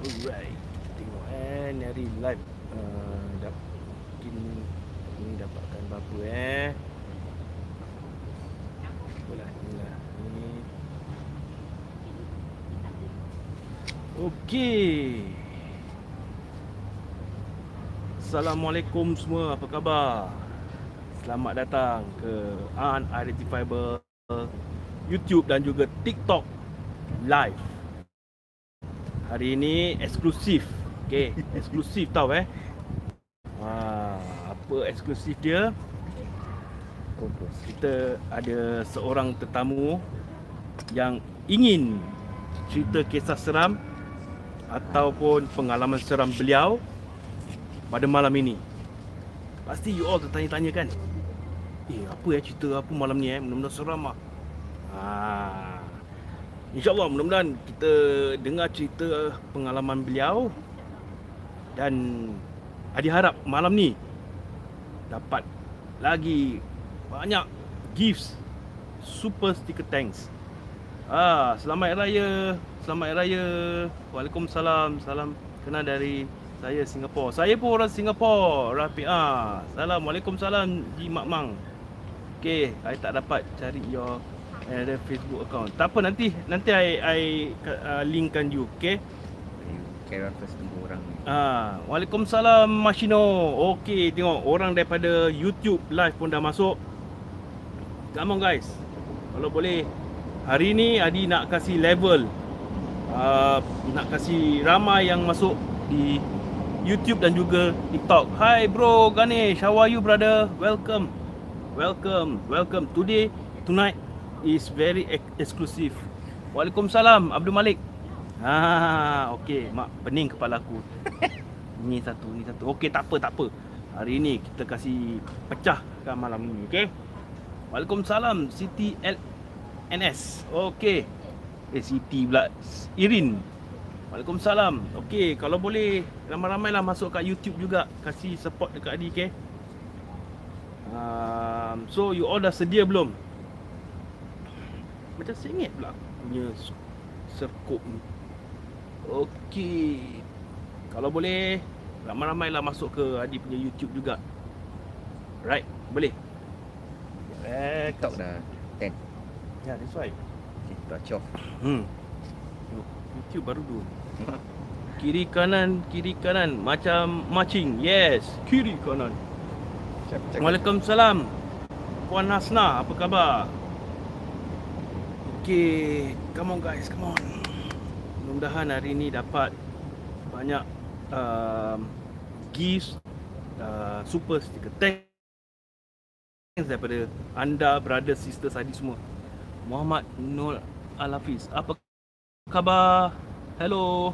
Alright. Tengok eh ni hari live. Uh, dah mungkin ni dapatkan berapa eh. Bola ni lah. Ni. Okey. Assalamualaikum semua, apa khabar? Selamat datang ke Unidentifiable YouTube dan juga TikTok live. Hari ini eksklusif. Okey, eksklusif tau eh. Wah, apa eksklusif dia? Kita ada seorang tetamu yang ingin cerita kisah seram ataupun pengalaman seram beliau pada malam ini. Pasti you all tertanya-tanya kan? Eh, apa ya cerita apa malam ni eh? Mudah-mudahan seram ah. Ha. InsyaAllah mudah-mudahan kita dengar cerita pengalaman beliau Dan Adi harap malam ni Dapat lagi banyak gifts Super sticker thanks. Ah, Selamat Raya Selamat Raya. Waalaikumsalam Salam kenal dari saya Singapura Saya pun orang Singapura Rafi ah. Salam Waalaikumsalam Ji Mak Mang. Okay, saya tak dapat cari your ada Facebook account. Tak apa nanti nanti I I uh, linkkan you, okay? Carry on first tunggu orang. Ah, Waalaikumsalam Mashino. Okey, tengok orang daripada YouTube live pun dah masuk. Come on guys. Kalau boleh hari ni Adi nak kasih level uh, nak kasih ramai yang masuk di YouTube dan juga TikTok. Hi bro Ganesh, how are you brother? Welcome. Welcome. Welcome. Today tonight is very ex- exclusive. Waalaikumsalam Abdul Malik. Ha okey mak pening kepala aku. ni satu ni satu. Okey tak apa tak apa. Hari ni kita kasih pecahkan malam ni okey. Waalaikumsalam Siti LNS. Okey. Eh Siti pula Irin. Waalaikumsalam. Okey kalau boleh ramai-ramailah masuk kat YouTube juga kasih support dekat Adi okey. Um, so you all dah sedia belum? Macam sengit pula. Aku punya serkup ni. Okey. Kalau boleh Ramai-ramailah masuk ke Adi punya YouTube juga. Right, boleh? Eh, TikTok dah. 10. Ya, yeah, that's right TikTok chof. Hmm. YouTube baru dua. Kiri kanan, kiri kanan. Macam marching Yes, kiri kanan. Waalaikumsalam. Puan Hasna, apa khabar? Okay, come on guys, come on. Mudah-mudahan hari ni dapat banyak um, gifts uh, super sticker thanks daripada anda brother sister Sadi semua. Muhammad Nur Al-Hafiz, apa khabar? Hello.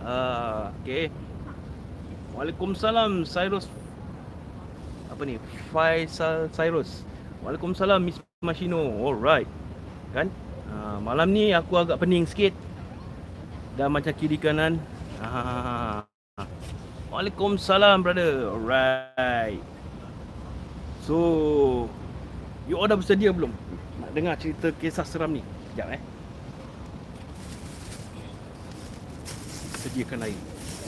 Uh, okay. Waalaikumsalam Cyrus apa ni? Faisal Cyrus. Waalaikumsalam Miss Mashino. Alright kan? Ha, malam ni aku agak pening sikit. Dah macam kiri kanan. Ha. Waalaikumsalam brother. Alright. So you all dah bersedia belum? Nak dengar cerita kisah seram ni? Sekejap eh. Sediakan air.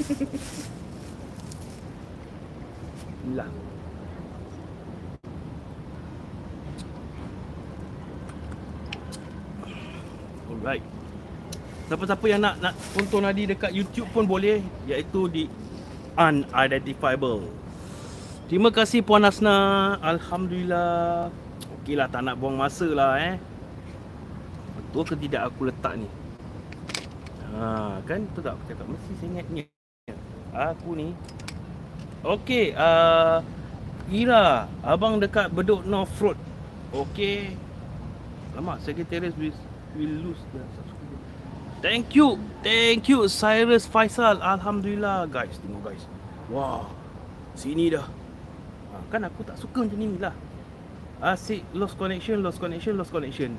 Inilah Alright. Siapa-siapa yang nak nak tonton Adi dekat YouTube pun boleh iaitu di unidentifiable. Terima kasih Puan Asna. Alhamdulillah. Okeylah tak nak buang masa lah eh. Betul ke tidak aku letak ni? Ha, kan tu tak aku cakap mesti ni. Aku ni. Okey, uh, Ira, abang dekat Bedok North Road. Okey. Lama Secretariat will lose the subscriber. Thank you. Thank you Cyrus Faisal. Alhamdulillah guys. Tengok guys. Wah. Sini dah. Ha, kan aku tak suka macam ni lah. Asyik lost connection, lost connection, lost connection.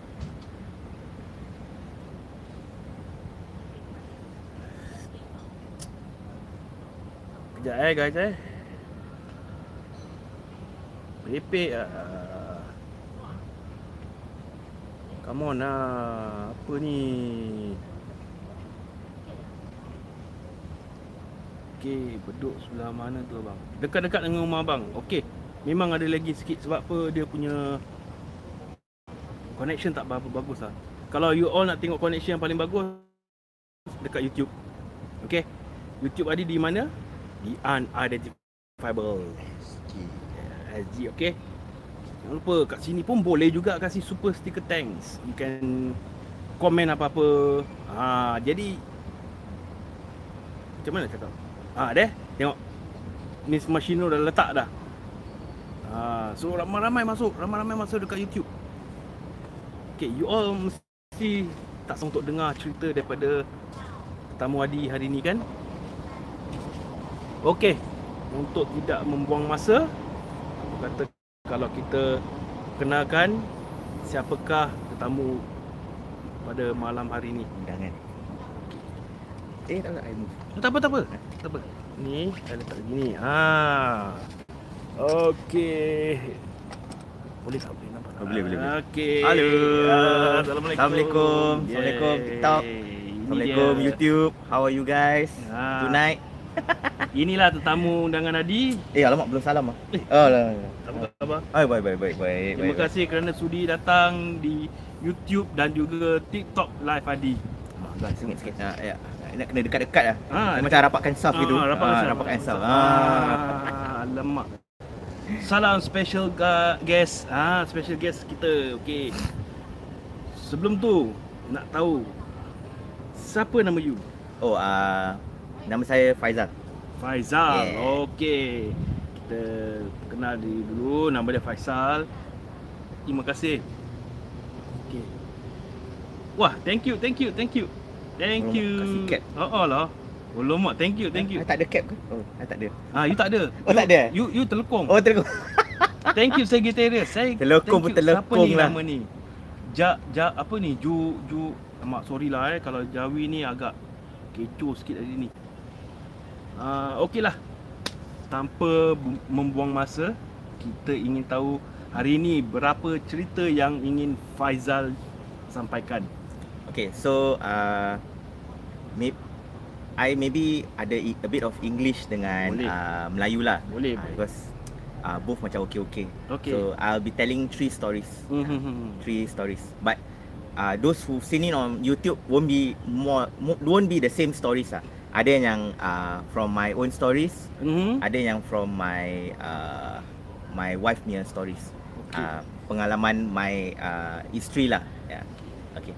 Kejap eh guys eh. Repek ah. Come on lah Apa ni Okey, beduk sebelah mana tu abang? Dekat-dekat dengan rumah abang. Okey. Memang ada lagi sikit sebab apa dia punya connection tak berapa bagus lah. Kalau you all nak tengok connection yang paling bagus dekat YouTube. Okey. YouTube ada di mana? Di unidentifiable. SG okey. Jangan lupa kat sini pun boleh juga kasih super sticker thanks. You can komen apa-apa. Ha, jadi macam mana cakap? Ha, deh. Tengok. Miss Machino dah letak dah. Ha, so ramai-ramai masuk, ramai-ramai masuk dekat YouTube. Okay, you all mesti tak sanggup untuk dengar cerita daripada tetamu Adi hari ni kan? Okey, untuk tidak membuang masa, aku kata kalau kita kenalkan siapakah tetamu pada malam hari ni. Undangan. Eh, tak nak air move. Oh, tak apa, tak apa. Tak apa. Ni, saya letak begini. Ha. Okey. Boleh tak boleh nampak? Oh, boleh, boleh, boleh. Okey. Halo. Ah, Assalamualaikum. Assalamualaikum. Assalamualaikum. TikTok. Ini Assalamualaikum. YouTube. How are you guys? Ha. Tonight. Inilah tetamu undangan Adi. Eh, alamak belum salam ah. Eh. Oh, lah. Apa khabar? Baik, baik, baik, baik, baik. Terima baik. kasih kerana sudi datang di YouTube dan juga TikTok live Adi. Ah, sengit sikit. Ah, ya. Nak kena dekat-dekat lah. Ah, Macam rapatkan staff gitu. Ah, rapatkan Ah, staff. rapatkan staff. Ah. Ah, alamak. Salam special guest. Ah, special guest kita. Okey. Sebelum tu nak tahu siapa nama you? Oh, ah, nama saya Faizal. Faizal. Yeah. Okey. Kita kenal dia dulu. Nama dia Faizal. Terima kasih. Okey. Wah, thank you, thank you, thank you. Thank Tolong you. kasih cap. Oh, oh lah. Oh, lomak. Thank you, thank you. I tak ada cap ke? Oh, I tak ada. Ah, you tak ada. Oh, you, tak ada? You you terlekong. Oh, terus. Thank you Sagittarius. Saya Telekong pun you. Siapa telekong ni lah. nama ni? Ja ja apa ni? Ju ju mak sorry lah eh kalau Jawi ni agak kecoh sikit hari ni. Uh, okeylah. Tanpa bu- membuang masa, kita ingin tahu hari ni berapa cerita yang ingin Faizal sampaikan. Okay, so uh, may, I maybe ada a bit of English dengan Boleh. uh, Melayu lah. Boleh, Uh, because uh, both macam okay-okay. Okay. So I'll be telling three stories. Hmm. Three stories. But uh, those who've seen it on YouTube won't be more, mo- won't be the same stories lah. Ada yang uh, from my own stories, Hmm. ada yang from my uh, my wife punya stories. Okay. Uh, pengalaman my uh, isteri lah. Yeah. Okay.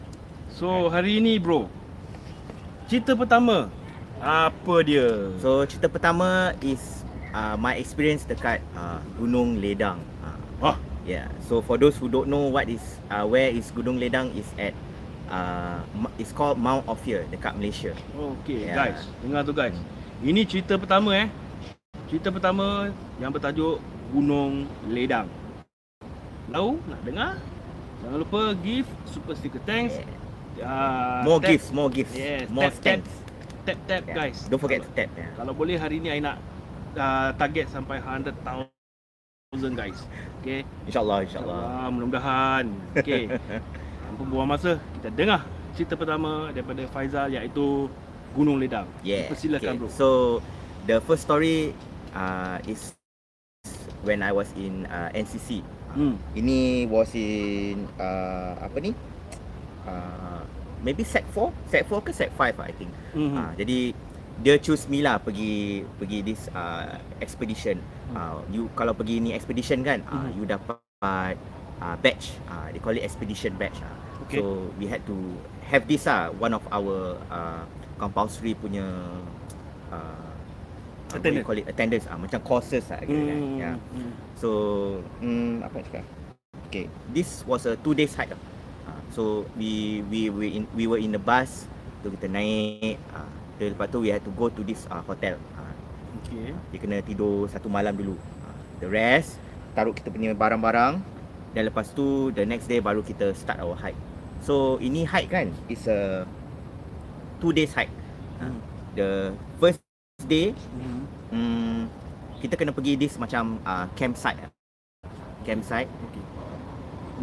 So hari ni bro. Cerita pertama apa dia? So cerita pertama is uh, my experience dekat uh, Gunung Ledang. Uh, Ah, yeah. So for those who don't know what is uh, where is Gunung Ledang is at uh, it's called Mount Ophir dekat Malaysia. Okey Ya. guys, dengar tu guys. Ini cerita pertama eh. Cerita pertama yang bertajuk Gunung Ledang. Tahu? Nak dengar? Jangan lupa give super sticker thanks. Uh, more gifts, more gifts, Yes, more tap, tap. stamps. Tap tap Yeah. guys. Don't forget to Kalau, tap. Yeah. kalau boleh hari ni I nak uh, target sampai 100,000 guys. Okey. InsyaAllah, insyaAllah. InsyaAllah mudah-mudahan. Okey. Tanpa buang masa, kita dengar cerita pertama daripada Faizal iaitu Gunung Ledang. Yeah. Persilakan bro. So the first story uh, is when I was in uh, NCC. Hmm. Ini was in uh, apa ni? Uh, maybe set 4, set 4 ke set 5 I think. Mhm. Ah, jadi dia choose me lah pergi pergi this uh, expedition. Hmm. Uh, you kalau pergi ni expedition kan, uh, Mhm. you dapat uh, badge. Uh, they call it expedition badge. Uh. Okay. So we had to have this ah one of our uh, compulsory punya uh, do you Attendance. call it attendance ah macam courses ah gitu kan. Hmm. Yeah. hmm. So mm, apa nak cakap? Okay, this was a two days hike. Uh, so we we we in, we were in the bus. Tu kita naik. Uh, lepas tu we had to go to this uh, hotel. Uh, Okay. dia kena tidur satu malam dulu. Uh, the rest taruh kita punya barang-barang dan lepas tu the next day baru kita start our hike. So ini hike kan is a two days hike. Hmm. The first day Hmm. Hmm, kita kena pergi this macam uh, campsite. Campsite. Okay.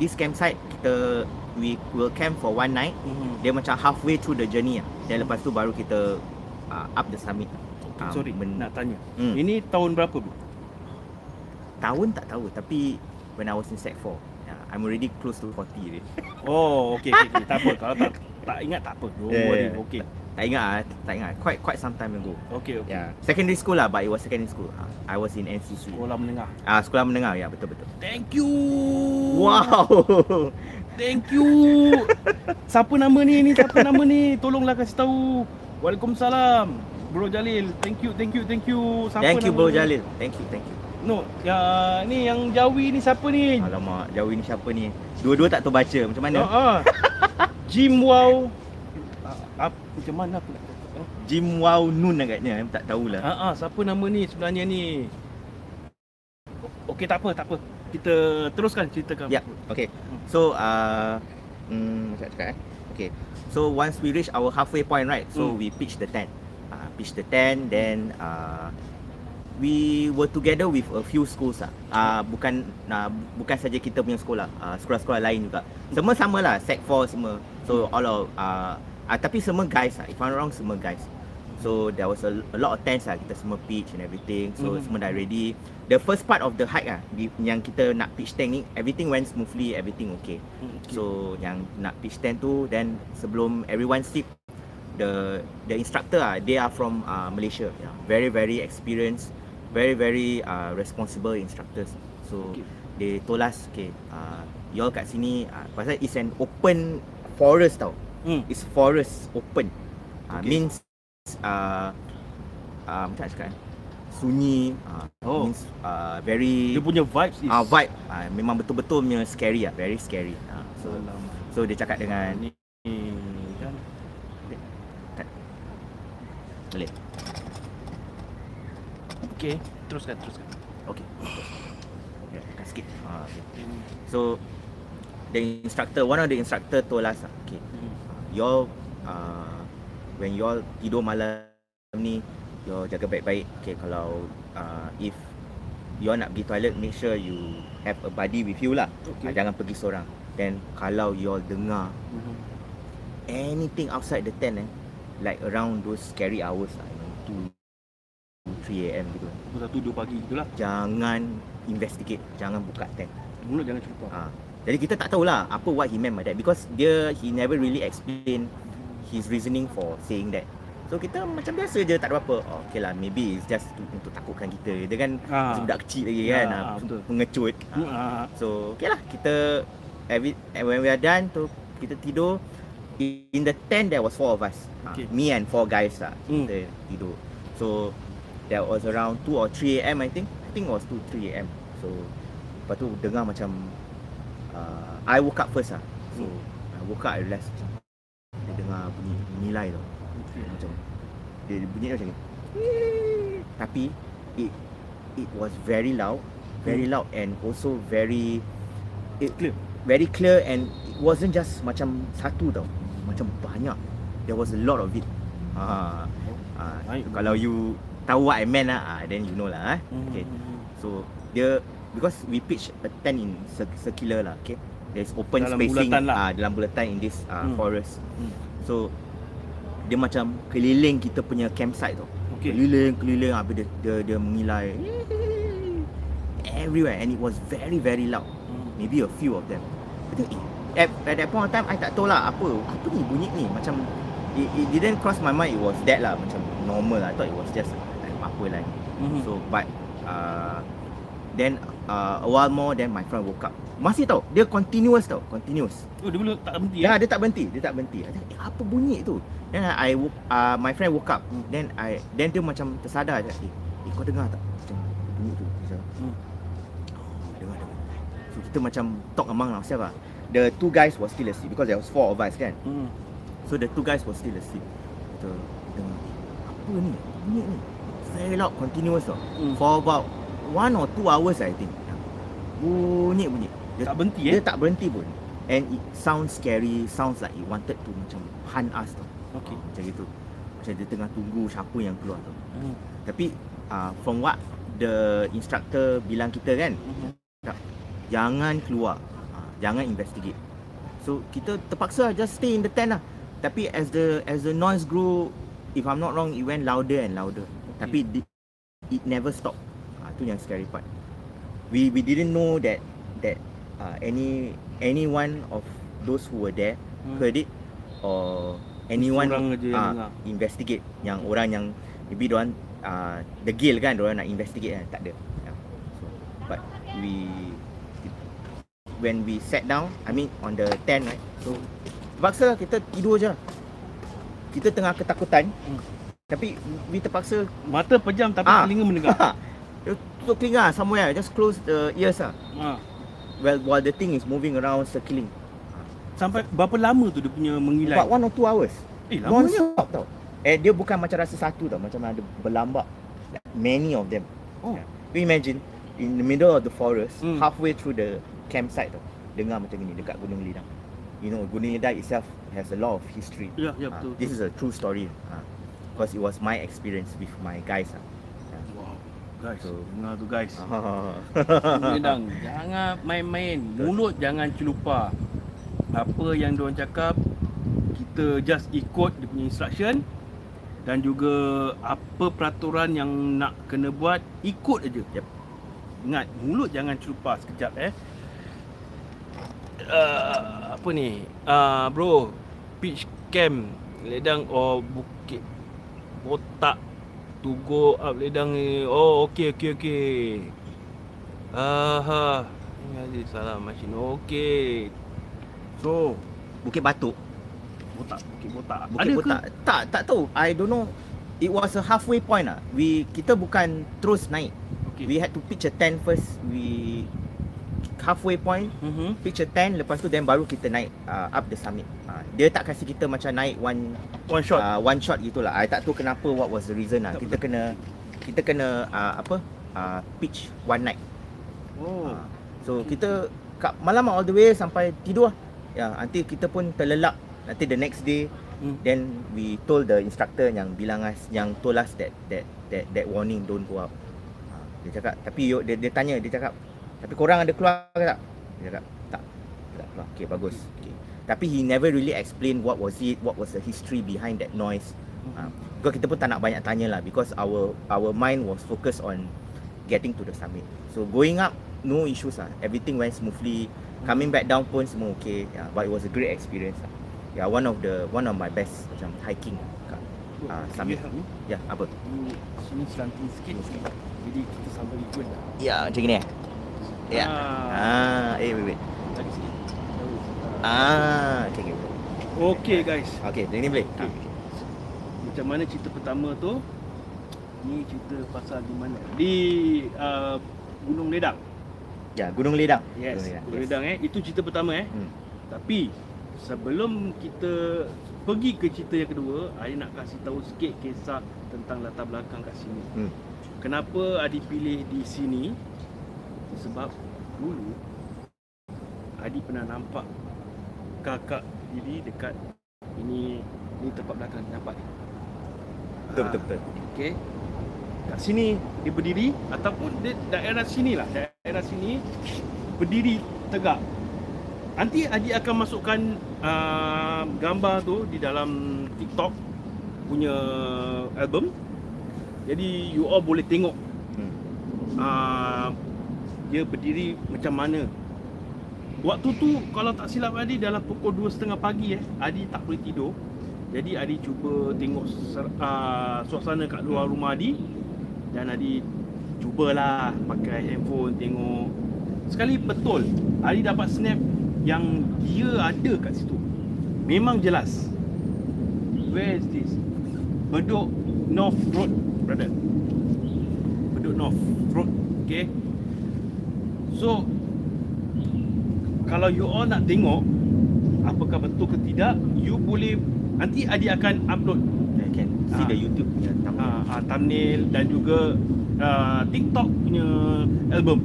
This campsite kita we will camp for one night. Hmm. Dia macam halfway through the journey lah. Dan lepas tu baru kita uh, up the summit. Okay, Ah, sorry, nak tanya. Hmm. Ini tahun berapa? Tahun tak tahu tapi when I was in sec 4, yeah, I'm already close to 40 ni. Oh, okey, okey, okay. tak apa. Kalau tak tak ingat tak apa. Don't Yeah, worry. yeah. Okey. Tak ingat ah, tak ingat. Quite quite some time ago. Okey, okey. Yeah. Secondary school lah, but it was secondary school. Ah, I was in NCC. Sekolah menengah. Ah, sekolah menengah ya, betul betul. Thank you. Wow. Thank you. Siapa nama ni? Ni siapa nama ni? Tolonglah kasih tahu. Waalaikumsalam. Bro Jalil. Thank you, thank you, thank you. Siapa Thank you bro ni? Jalil. Thank you, thank you. No, ya ni yang Jawi ni siapa ni? Alamak, jauh ni siapa ni? Dua-dua tak tahu baca. Macam mana? Ha ah. Jim Wow. Ah, Apa macam mana aku nak kata? Jim Wow Nun agaknya. Tak tahulah. Ha ah, siapa nama ni sebenarnya ni? Okey tak apa, tak apa. Kita teruskan ceritakan. Ya, okay. So, uh, hmm, macam cakap eh? Okay. So, once we reach our halfway point, right? So, Hmm. we pitch the tent. Uh, pitch the tent, then uh, we were together with a few schools lah. Uh, bukan uh, bukan saja kita punya sekolah, uh, sekolah-sekolah lain juga. Semua sama lah, sec 4 semua. So, all of, uh, uh, tapi semua guys lah. If I'm wrong, semua guys. So there was a, a lot of tents lah Kita semua pitch and everything So Mhm. semua dah ready The first part of the hike di, Yang kita nak pitch tent ni Everything went smoothly Everything okay Hmm, okay. So yang nak pitch tent tu Then sebelum everyone sleep The the instructor ah They are from uh, Malaysia yeah. Very very experienced Very very uh, responsible instructors So Okay. they told us Okay uh, Y'all kat sini uh, Pasal it's an open forest tau Hmm. It's forest open uh, Okay. Means uh, uh, Macam cakap eh? Sunyi uh, Oh. Means uh, very Dia punya vibes is uh, Vibe uh, Memang betul-betul punya scary lah Very scary uh, So so dia cakap dengan ni kan. Boleh Okey, teruskan, teruskan. Okay Ya, sikit uh, okay. So The instructor One of the instructor told us Okay Hmm. Y'all uh, When y'all tidur malam ni Y'all jaga baik-baik Okay kalau uh, If Y'all nak pergi toilet Make sure you Have a buddy with you lah okay. Jangan pergi seorang Then kalau y'all dengar Mhm. Anything outside the tent eh Like around those scary hours lah you know, 2 3am gitu Pukul satu dua pagi itulah. Jangan investigate Jangan buka tent Mulut jangan cukup. ha. Jadi kita tak tahulah Apa what he meant by that Because dia He never really explain His reasoning for saying that So kita macam biasa je Tak ada apa oh, Okay lah maybe it's just to, Untuk takutkan kita Dia kan Ah. Masih budak kecil lagi Ya, kan ah, ah, betul. Pengecut Hmm, Ah. ah. So okay lah Kita every, When we are done tu Kita tidur In the tent there was four of us Ah, Okay. Me and four guys lah Hmm. Kita tidur So That was around 2 or 3 am I think. I think it was 2 3 am So Lepas tu dengar macam uh, I woke up first lah. So Hmm. I woke up I realised macam Dia dengar bunyi nilai tau. Okey. Macam Dia bunyi dia macam ni. Tapi It It was very loud Very loud and also very it, Clear. Very clear and It wasn't just macam Satu tau. Macam banyak. There was a lot of it. Ah, ah, Baik. Kalau you Tahu what I meant lah ah, Then you know lah eh. Okay Hmm. So dia because we pitch a tent in cir- circular lah, okay. There's open Dalam spacing bulatan lah. ah dalam bulatan in this uh, Hmm. forest. Hmm. So dia macam keliling kita punya campsite tu. Okey. Keliling keliling habis dia dia, dia mengilai everywhere and it was very very loud. Hmm. Maybe a few of them. I think eh, at, at that point of time I tak tahu lah apa apa ni bunyi ni macam it, it didn't cross my mind it was that lah macam normal lah. I thought it was just apa lah. Mhm. So but uh, then uh, a while more then my friend woke up. Masih tau, dia continuous tau, continuous. Oh, dia belum tak berhenti Ya, eh? dia tak berhenti, dia tak berhenti. I eh, apa bunyi tu? Then I woke, uh, my friend woke up. Hmm. Then I then dia macam tersadar je. Eh, eh kau dengar tak? Macam bunyi tu. Dia cakap, Hmm. oh, dengar dengar. So kita macam talk among ourselves lah. The two guys was still asleep because there was four of us kan. Hmm. So the two guys was still asleep. Kita dengar, eh, apa ni? Bunyi ni. Very loud, continuous tau. Hmm. For about one or two hours I think. Bunyi bunyi. Dia, Tak berhenti dia eh? tak berhenti pun. And it sounds scary, sounds like it wanted to macam hunt us tau. Okey. Ah, Macam gitu. Macam dia tengah tunggu siapa yang keluar tau. Hmm. Tapi uh, from what the instructor bilang kita kan, Mhm. jangan keluar. Uh, jangan investigate. So kita terpaksa just stay in the tent lah. Tapi as the as the noise grew, if I'm not wrong, it went louder and louder. Tapi di, it never stop. Ah tu yang scary part. We we didn't know that that uh, any anyone of those who were there Hmm. heard it or anyone Orang je yang ah, dengar. investigate yang orang yang maybe diorang uh, degil kan diorang nak investigate kan tak ada. Yeah. So, but we when we sat down, I mean on the tent right. So terpaksa lah kita tidur je. Kita tengah ketakutan. Hmm. Tapi we terpaksa Mata pejam tapi Ah. telinga mendengar. You tutup telinga somewhere, just close the ears lah. ha. Well, while the thing is moving around, circling. Sampai berapa lama tu dia punya mengilai? About one or two hours. eh, lamanya. Non-stop tau. Eh, dia bukan macam rasa satu tau. Macam ada berlambak. Like, many of them. Oh. Yeah. You imagine, in the middle of the forest, Hmm. halfway through the campsite tau. Dengar macam ni dekat Gunung Lidang. You know, Gunung Lidang itself has a lot of history. Ya, ya Ah, betul. this is a true story. Ah, because it was my experience with my guys. ah. Wow. Guys, So- dengar tu guys. Ah. Medang, jangan main-main. Mulut jangan celupar. Apa yang diorang cakap, kita just ikut dia punya instruction dan juga apa peraturan yang nak kena buat, ikut aja. Yep. Ingat, mulut jangan celupar sekejap eh. Uh, apa ni? Uh, bro, pitch camp ledang or bukit botak to go up ledang ni. Oh, okey okey okey. Aha. Ini ada salah macam Okey. So, Bukit Batuk. botak, bukit botak. Bukit ada Botak. Tak, tak tahu. I don't know. It was a halfway point lah. We kita bukan terus naik. ke? We had to pitch a tent first. We halfway point Mhm. pitch a tent lepas tu then baru kita naik uh, up the summit. Uh, dia tak kasi kita macam naik one One shot. uh, one shot gitulah. I tak tahu kenapa what was the reason lah. Tak Kita kena kita kena uh, apa? Uh, pitch one night. oh. Uh, so kita kat malam all the way sampai tidur lah. Ya, nanti kita pun terlelap. Nanti the next day Hmm. then we told the instructor yang bilang us yang told us that that that that warning don't go out. Ha, dia cakap tapi yo, dia, dia tanya dia cakap tapi korang ada keluar ke tak? Dia cakap tak. Tak keluar. Okay bagus. Okay. Tapi he never really explain what was it, what was the history behind that noise. Ha, because kita pun tak nak banyak tanya lah because our our mind was focused on getting to the summit. So going up no issues lah. Everything went smoothly. Coming back down pun semua okay. Yeah, but it was a great experience lah. Yeah, one of the one of my best macam hiking kat ah, summit. Ya, ni, Ya, apa? ni sini slanting sikit. Jadi kita sampai ikut dah. Ya, macam gini eh. Ya. Ah. Ah, eh wait wait. Ah, okay okay. Okey guys. Okay, yang ni boleh. Ah. Macam mana cerita pertama tu? Ni cerita pasal di mana? Di uh, Gunung Ledang. Ya, Gunung Ledang. Yes, Gunung Gunung Ledang eh. Itu cerita pertama eh. Hmm. Tapi sebelum kita pergi ke cerita yang kedua, Adi nak kasih tahu sikit kisah tentang latar belakang kat sini. Hmm. Kenapa Adi pilih di sini? Sebab dulu Adi pernah nampak kakak diri dekat ini ni tempat belakang nampak ni. Betul Ah, betul betul. Okey. Kat sini dia berdiri ataupun dia daerah sini lah. Daerah sini berdiri tegak. Nanti Adi akan masukkan uh, gambar tu di dalam TikTok punya album. Jadi you all boleh tengok Hmm. uh, dia berdiri macam mana. Waktu tu kalau tak silap Adi dalam pukul 2.30 pagi eh, Adi tak boleh tidur. Jadi Adi cuba tengok ser, uh, suasana kat luar rumah Adi dan Adi cubalah pakai handphone tengok. Sekali betul Adi dapat snap yang dia ada kat situ. Memang jelas. Where is this? Bedok North Road, brother. Bedok North Road. Okay. So kalau you all nak tengok apakah betul ke tidak, you boleh nanti Adi akan upload I can see Ah. the YouTube punya thumbnail. uh, uh, thumbnail dan juga uh, TikTok punya album.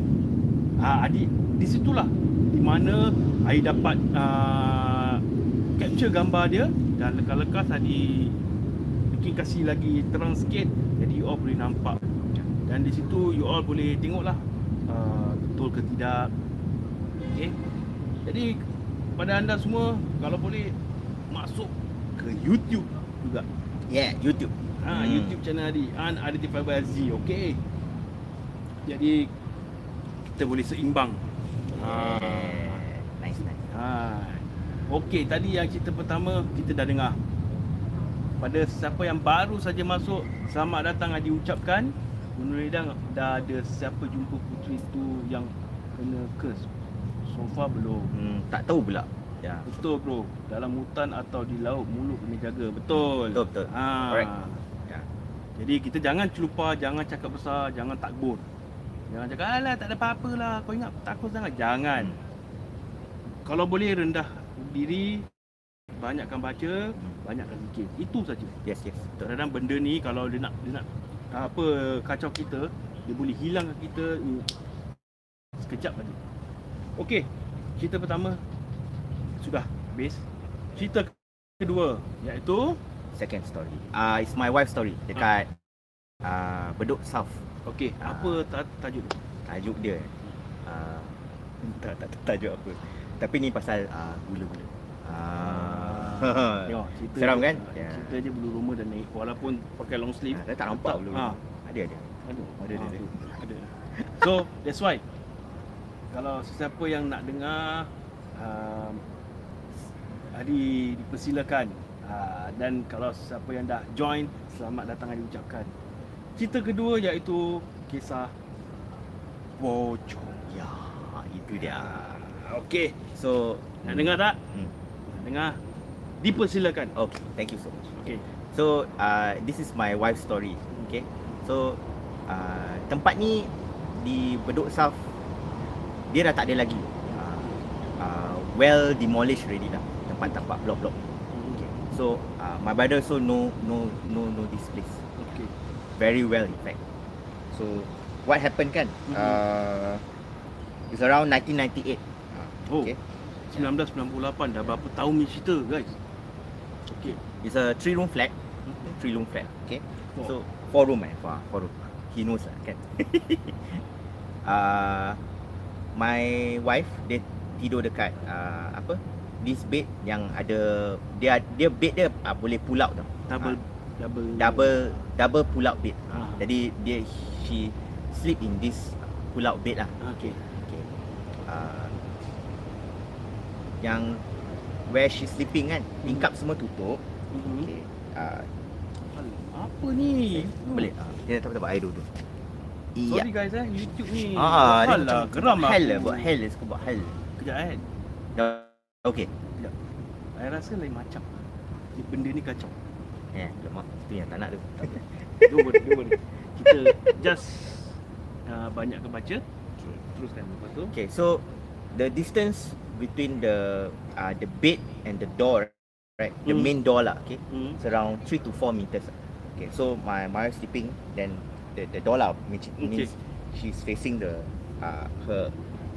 Uh, Adi di situlah di mana Adi dapat uh, capture gambar dia dan lekas-lekas Adi mungkin kasih lagi terang sikit jadi you all boleh nampak dan di situ you all boleh tengoklah uh, betul ke tidak. Okay. Jadi pada anda semua kalau boleh masuk ke YouTube juga. Yeah, YouTube. Ha, Hmm. YouTube channel Adi Unidentified by Z. Okey. Jadi kita boleh seimbang. Ha. Yeah. Nice, nice. Ha. Okey, tadi yang cerita pertama kita dah dengar. Pada siapa yang baru saja masuk, selamat datang Adi ucapkan. Menurut Lidang dah ada siapa jumpa puteri tu yang kena curse? So far belum. Hmm, tak tahu pula. Ya. Betul bro. Dalam hutan atau di laut mulut kena jaga. Betul. Betul, betul. Ha. Correct. Ya. Jadi kita jangan celupa, jangan cakap besar, jangan takbur. Jangan cakap alah tak ada apa-apa lah. Kau ingat takut sangat. Jangan. Hmm. Kalau boleh rendah diri, banyakkan baca, banyakkan zikir. Itu saja. Yes, yes. Betul. Kadang-kadang benda ni kalau dia nak dia nak apa kacau kita, dia boleh hilangkan kita sekejap saja. Okey. Cerita pertama sudah habis. Cerita kedua iaitu Second story. Ah, uh, it's my wife story dekat ah uh, Bedok South. okey, Ah. apa ta- tajuk tu? Tajuk dia ah tak tak tajuk apa. Tapi ni pasal ah gula-gula. Ah. Tengok cerita Seram kan? Ya. Cerita je bulu roma dan naik walaupun pakai long sleeve. Ah, Dah tak nampak belum. Ah. Ada ada. Ada, ada, ah, ada. ada. So, that's why kalau sesiapa yang nak dengar um, Adi dipersilakan uh, dan kalau sesiapa yang dah join selamat datang Adi ucapkan. Cerita kedua iaitu kisah pocong. Ya, itu dia. Okey, So, nak dengar tak? Hmm. Nak dengar? Dipersilakan. Okay, thank you so much. Okey. So, uh, this is my wife's story. Okay. So, uh, tempat ni di Bedok South dia dah tak ada lagi. Uh, uh, well demolished already dah. Tempat-tempat blok-blok. Okey. So, uh, my brother so know know know know this place Okey. very well in fact. So, what happened kan? Mhm. Uh, it's around 1998. Oh, Okay. 1998 dah berapa tahun ni cerita, guys? Okey. It's a three room flat. Three room flat. Okay. Four. So four room eh, four, four room. He knows lah kan. uh, my wife dia tidur dekat uh, apa? This bed yang ada dia dia bed dia uh, boleh pull out tau. double double Double double pull out bed. Ah. Jadi dia she sleep in this pull out bed lah. Okey. Okay. Uh, yang where she sleeping kan, tingkap semua tutup. Mhm. Okay. Uh, Apa ni? boleh. Uh, dia tak dapat air dulu. Sorry guys eh, YouTube ni. Ah, dia Hal lah, geram Hal aku. lah, buat hal lah, suka buat hal. Kejap eh. Dah, okay. Saya rasa lain macam. Ni Benda ni kacau. Eh, yeah, maaf. Itu yang tak nak tu. Don't worry, don't worry. Kita just uh, banyak ke baca. Okay. Teruskan lepas tu. okay, so the distance between the uh, the bed and the door, right? The Hmm. main door lah, okay? Hmm. It's around 3 to 4 meters. Okay, so my my wife sleeping, then the the door lah, which Okay. means she's facing the uh, her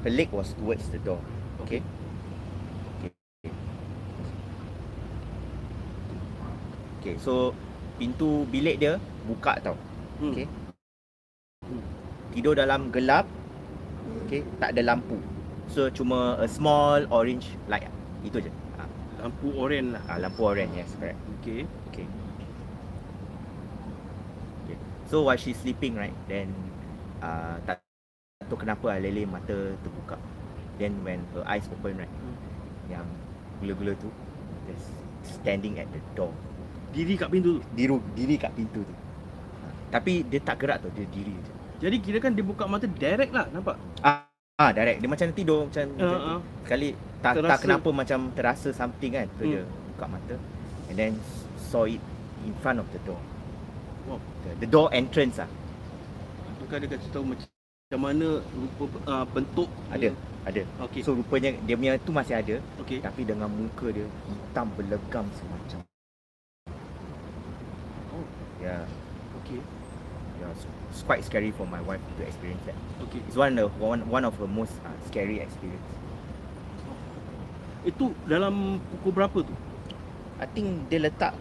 her leg was towards the door. Okay. Okay. Okay, so pintu bilik dia buka tau. Hmm. Okay. Hmm. Tidur dalam gelap. Okay, tak ada lampu. So cuma a small orange light. lah. Itu je. Ha, Lampu oren lah. ha, lampu orange, yes, correct. Okay. Okay. So while she's sleeping, right, then uh, tak tahu kenapa ah, lele mata terbuka. Then when her eyes open, right, Hmm. yang gula-gula tu just standing at the door. Diri kat pintu tu. Diri diri kat pintu tu. Ha, Tapi dia tak gerak tu, dia diri je. Jadi kira kan dia buka mata direct lah, nampak? Ah, direct. Dia macam tidur macam Uh, uh. sekali tak tak kenapa macam terasa something kan. So Hmm. dia buka mata and then saw it in front of the door. Wow. The, the door entrance ah. Adakah dia kasi tahu macam macam mana rupa uh, bentuk Ada, ada. Okey. So rupanya dia punya tu masih ada Okey. tapi dengan muka dia hitam berlegam semacam. Oh. Yeah, Okey. yeah, it's, it's quite scary for my wife to experience that. Okey. It's one of one one of her most uh, scary experience. Itu dalam pukul berapa tu? I think dia letak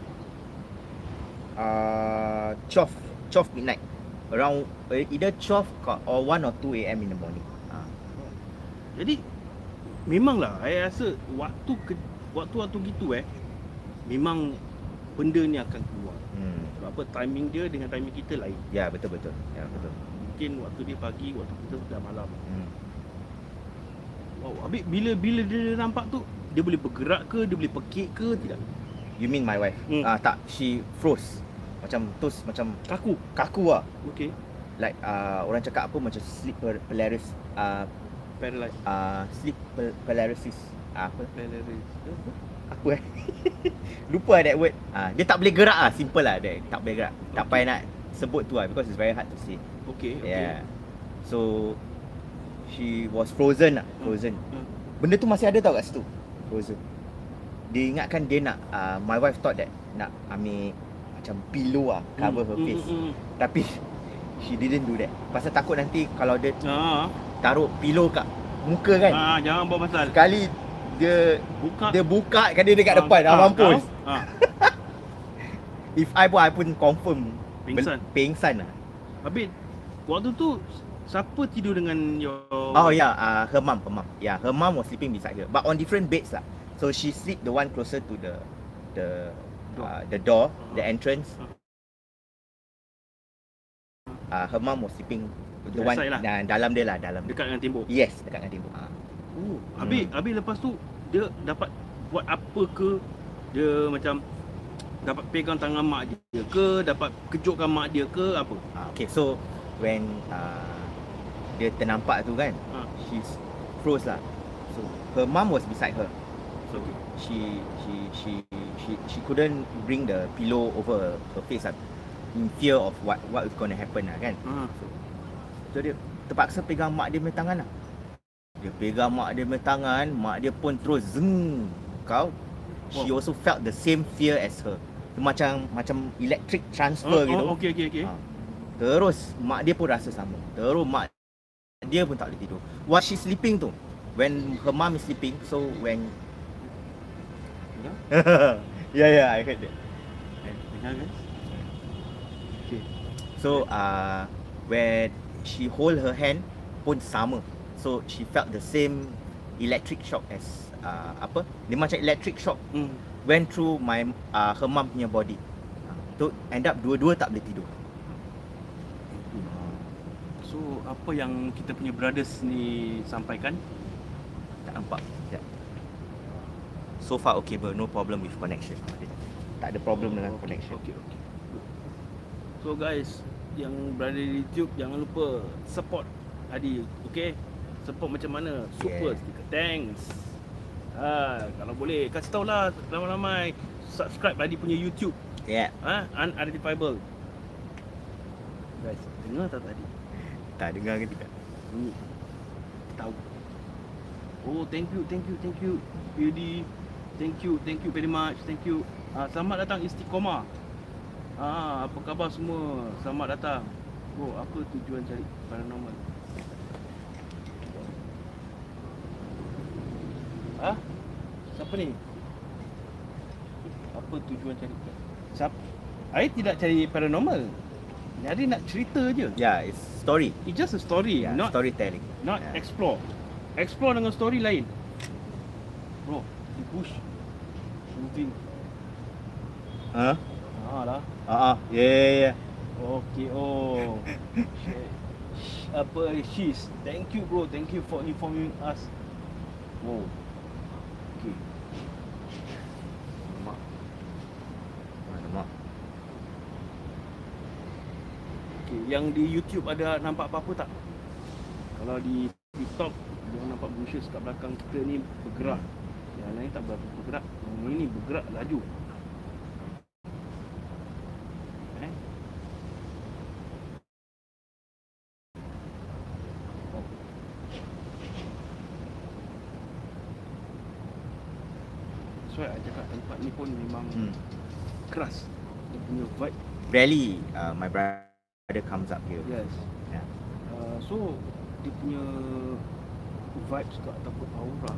uh, 12 12 midnight around uh, either 12 ko- or 1 or 2 am in the morning. Uh, Jadi memanglah saya rasa waktu ke, waktu-waktu gitu eh memang benda ni akan keluar. hmm. Apa timing dia dengan timing kita lain. Ya, betul betul. Ya, betul. Mungkin waktu dia pagi, waktu kita dah malam. Hmm. Wow, habis bila bila dia nampak tu dia boleh bergerak ke, dia boleh pekik ke tidak? You mean my wife? Hmm. Ah tak, she froze. Macam tos macam Kaku. kaku lah. Okey. Like uh, orang cakap apa macam sleep par- paralysis uh, Paralyzed. uh, sleep par- paralysis. Uh, apa? Paralyzed. Apa eh? Lupa that word. Ah, dia tak boleh gerak ah, simple lah dia. Tak boleh gerak. Tak Okay. payah nak sebut tu lah because it's very hard to say. Okey, okey. Yeah. So she was frozen lah, frozen. Hmm. Benda tu masih ada tau kat situ. Frozen. Dia ingatkan dia nak uh, my wife thought that nak ambil macam pillow ah cover her Hmm, face. hmm, hmm. Tapi she didn't do that. Pasal takut nanti kalau dia Ah, taruh pillow kat muka kan. ah, jangan buat pasal. Sekali dia Buka. dia buka kan dia dekat Ah, depan ah, ah, mampus. kau, Ah, If I pun I pun confirm pingsan. bel- Pingsan lah. Habis waktu tu siapa tidur dengan your Oh yeah, uh, her mum, her mum. Yeah, her mum was sleeping beside her, but on different beds lah. So she sleep the one closer to the the uh, the door, the Uh-huh. entrance. Uh-huh. Uh, her mum was sleeping the That one lah. uh, dalam dia lah, dalam. dekat dengan tembok. Yes, dekat dengan tembok. Uh. Oh, habis habis lepas tu dia dapat buat apa ke? Dia macam dapat pegang tangan mak dia ke, dapat kejutkan mak dia ke apa? Uh, okay, so when uh, dia ternampak tu kan, Ah. she's froze lah. So her mum was beside her. So Okay. she she she she she couldn't bring the pillow over her face lah. In fear of what what is going to happen lah kan. Ha. So dia terpaksa pegang mak dia punya tangan lah. Dia pegang mak dia punya tangan, mak dia pun terus zeng. Kau she Wow. also felt the same fear as her. Dia macam macam electric transfer Oh, gitu. oh, okey okey okey. Ha. Terus mak dia pun rasa sama. Terus mak dia pun tak boleh tidur. While she sleeping tu, when her mom is sleeping, so when yeah yeah I heard that. Eh, dengar guys. Okey. So uh, when she hold her hand pun sama. So she felt the same electric shock as uh, apa? Dia macam electric shock Hmm. went through my uh, her mom punya body. Tu end up dua-dua tak boleh tidur. So apa yang kita punya brothers ni sampaikan? Tak nampak. Sekejap. So far okay bro, no problem with connection. Tak ada problem dengan Okey, connection. Okey. Good. So guys, yang berada di YouTube jangan lupa support Adi, okey? Support macam mana? Super Yeah. sticker. Thanks. Ha, kalau boleh kasih tahu lah ramai-ramai subscribe Adi punya YouTube. Yeah. Ha, unidentifiable. Guys, dengar tak tadi? Tak dengar ke tidak? Bunyi. Tahu. Oh, thank you, thank you, thank you. Adi. Thank you, thank you very much. Thank you. Ah, selamat datang Istiqomah. Ah, apa khabar semua? Selamat datang. Oh, apa tujuan cari paranormal? Ah? Siapa ni? Apa tujuan cari? Siapa? Saya tidak cari paranormal. Jadi nak cerita je. Yeah, it's story. It's just a story, Yeah, not storytelling. not Yeah. explore. Explore dengan story lain. Bro, the bush moving. Huh? Ah lah. Ah, uh yeah, yeah, yeah. Okay, oh. Apa she's. Thank you bro, thank you for informing us. Wow. Okay. Mak. Alamak. Okay, yang di YouTube ada nampak apa-apa tak? Kalau di TikTok dia nampak bushes kat belakang kita ni bergerak. Yang lain tak berapa bergerak. Yang ini bergerak laju. Eh? Why I cakap tempat ni pun memang Hmm. keras. Dia punya vibe. Rarely uh, my brother comes up here. Yes. Yeah. Uh, so dia punya vibes ke ataupun aura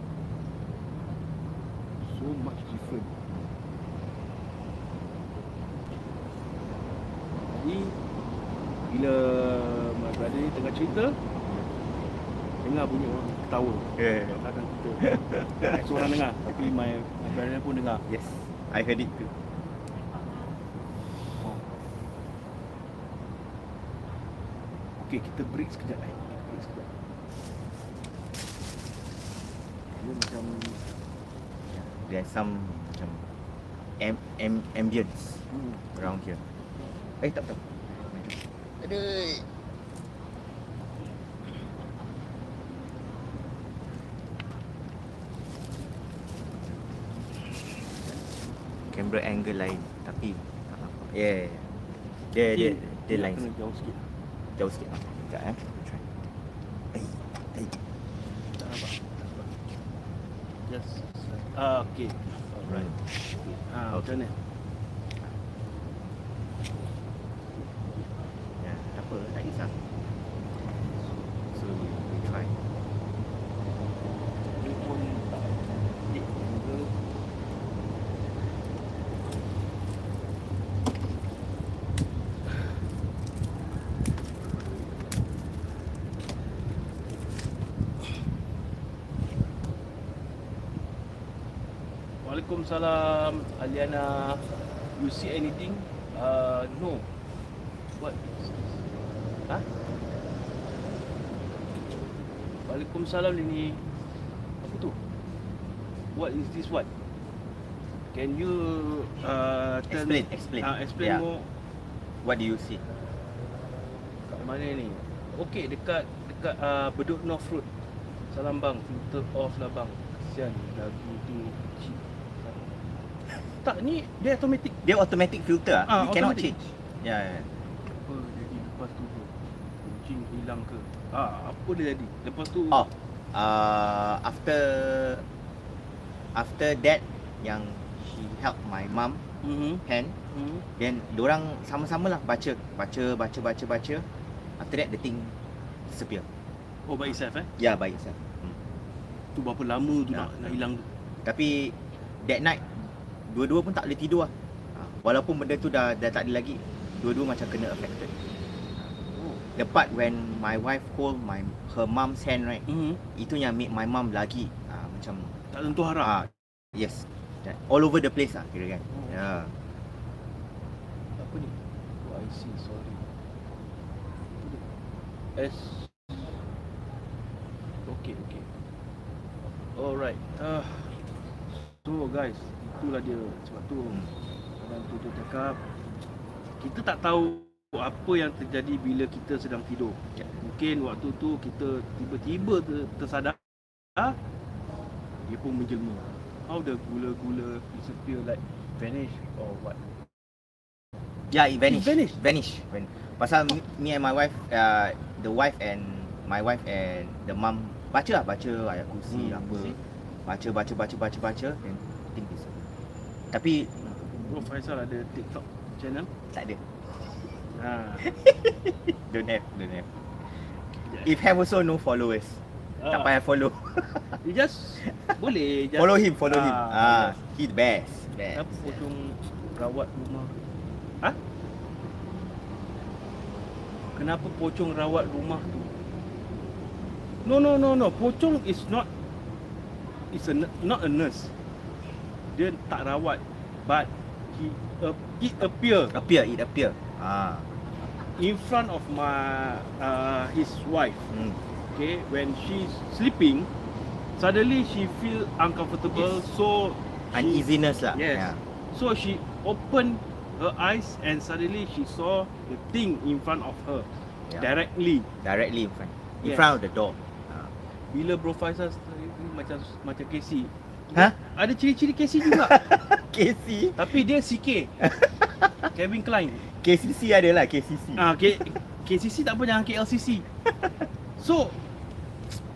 so much different. Jadi bila my brother ni tengah cerita dengar bunyi orang ketawa Yeah. belakang kita. Tak seorang dengar tapi my my brother pun dengar. Yes, I heard it too. Okey, kita break sekejap eh. Kita break sekejap. Dia macam There's some macam am, am, ambience hmm. around here. Eh tak tak. Aduh. Camera angle lain tapi tak nampak. Yeah. Dia dia dia nak lain kena jauh sikit. Jauh sikit. Sekejap eh. Try. Eh, eh. Tak nampak. Just ah okey. Alright. Okay. Ah, Okay. macam mana? Ya, tak apa, tak kisah. So we, we try. Dia pun tak eh, juga. Waalaikumsalam Aliana You see anything? Uh, no What? Ha? Waalaikumsalam Lini Apa tu? What is this what? Can you uh, tell Explain, me, explain. Uh, explain Yeah. more What do you see? kat mana ni? Okey dekat dekat uh, Bedok North Road. Salam bang, filter off lah bang. Kesian lagu tu kecil. Tak ni dia automatic. Dia automatic filter ah. Ah, you cannot automatic. change. Ya, yeah, yeah. Apa jadi lepas tu? Kucing hilang ke? Ah, apa dia jadi? Lepas tu Oh, uh, after after that yang she help my mum Mhm. hand, Mhm. then orang sama-sama lah baca, baca, baca, baca, baca. After that the thing disappear. Oh by itself eh? Ya, yeah, by itself. Hmm. Tu berapa lama tu Ya. nak nak hilang tu? Tapi that night dua-dua pun tak boleh tidur lah. Ah, Walaupun benda tu dah dah tak ada lagi, dua-dua macam kena affected. Oh. The part when my wife hold my her mom's hand right, Mhm. itu yang make my mom lagi ah, macam Tak tentu harap. ah yes. That, all over the place lah kira kan. Oh. Ya. Yeah. Apa ni? Oh, I see. Sorry. S. Okay, okay. Alright. Uh, so guys, itulah dia. Sebab tu Hmm. orang tu dia cakap kita tak tahu apa yang terjadi bila kita sedang tidur. Ya. Mungkin waktu tu kita tiba-tiba ter, tersadar dia pun menjelma. How the gula-gula disappear like vanish or what? Yeah, it vanish. vanish. Vanish. When, pasal me, me and my wife, uh, the wife and my wife and the mum baca lah, baca ayat kursi Hmm, apa. see? Baca, baca, baca, baca, baca. Then think this. Tapi Bro Faisal ada TikTok channel. tak ada. Ha. Don't have, don't have. If have also no followers. Tak Ah, payah follow. You just boleh just follow him, follow him. Ah, yes. he the best. best. Kenapa pocong rawat rumah? Ha? Kenapa pocong rawat rumah tu? No no no no, pocong is not is a not a nurse. Dia tak rawat but he uh, it appear Appear, it appear. Ah. in front of my uh, his wife. Hmm. okay when she's sleeping suddenly she feel uncomfortable so she, Uneasiness lah. yes Yeah. so she opened her eyes and suddenly she saw the thing in front of her Yeah. directly Directly in front. In Yes. front of the door. Ah. bila bro Faisal macam macam Casey Hah? ada ciri-ciri Casey juga KC. tapi dia CK Kevin Klein KCC adalah KCC. Ah, K, KCC tak apa jangan KLCC. So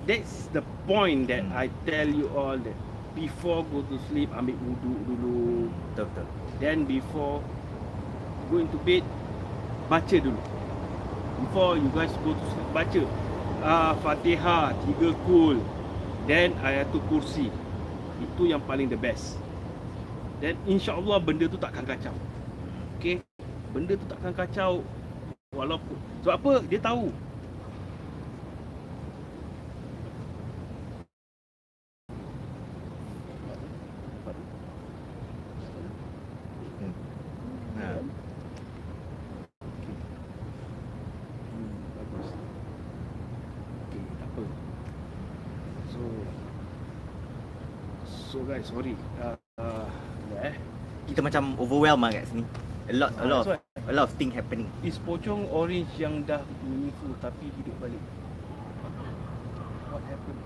that's the point that Hmm. I tell you all that before go to sleep ambil wudu dulu. Betul betul. Then before go into bed baca dulu. Before you guys go to sleep baca ah Fatihah tiga kul. Then ayatul kursi. Itu yang paling the best. Then insya-Allah benda tu takkan kacau. Okay Benda tu takkan kacau Walaupun Sebab apa? Dia tahu Ha. Hmm, bagus. So guys, sorry. Uh, uh, eh. Kita macam overwhelmed lah kat sini. A lot, a lot, That's of, a lot of thing happening. Is pocong orange yang dah meaningful tapi hidup balik. What happened?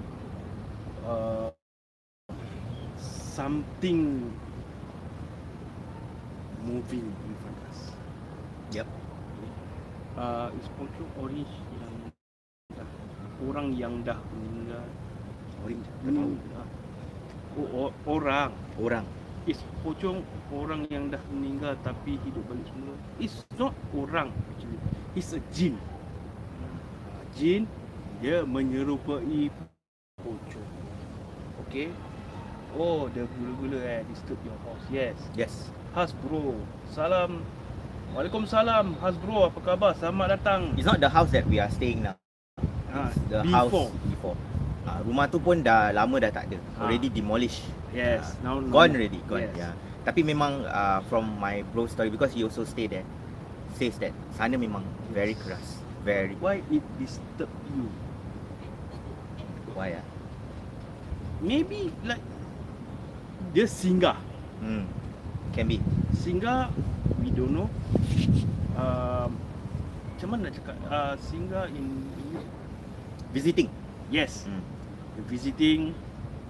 Uh, something moving in front of us. Yep. Uh, is pocong orange yang dah, orang yang dah meninggal. Orange. Meninggal. Orang. Orang. Is pocong orang yang dah meninggal tapi hidup balik semula. It's not orang actually. It's a jin. Ah, Jin dia menyerupai pocong. Okay. Oh, the gula-gula eh disturb your house. Yes. Yes. Has bro. Salam. Waalaikumsalam. Has bro, apa khabar? Selamat datang. It's not the house that we are staying now. Ha, It's the before. house before. Uh, rumah tu pun dah lama dah tak ada. Ah. Already demolished. Yes. Now Gone already, gone. Yes. Yeah. Tapi memang uh, from my bro story because he also stay there says that sana memang very keras. Very Why it disturb you? why ah? Maybe like dia singgah. Hmm. Can be. Singgah we don't know. Um, macam mana nak cakap? Uh, singgah in English? Visiting. Yes. Hmm. Visiting.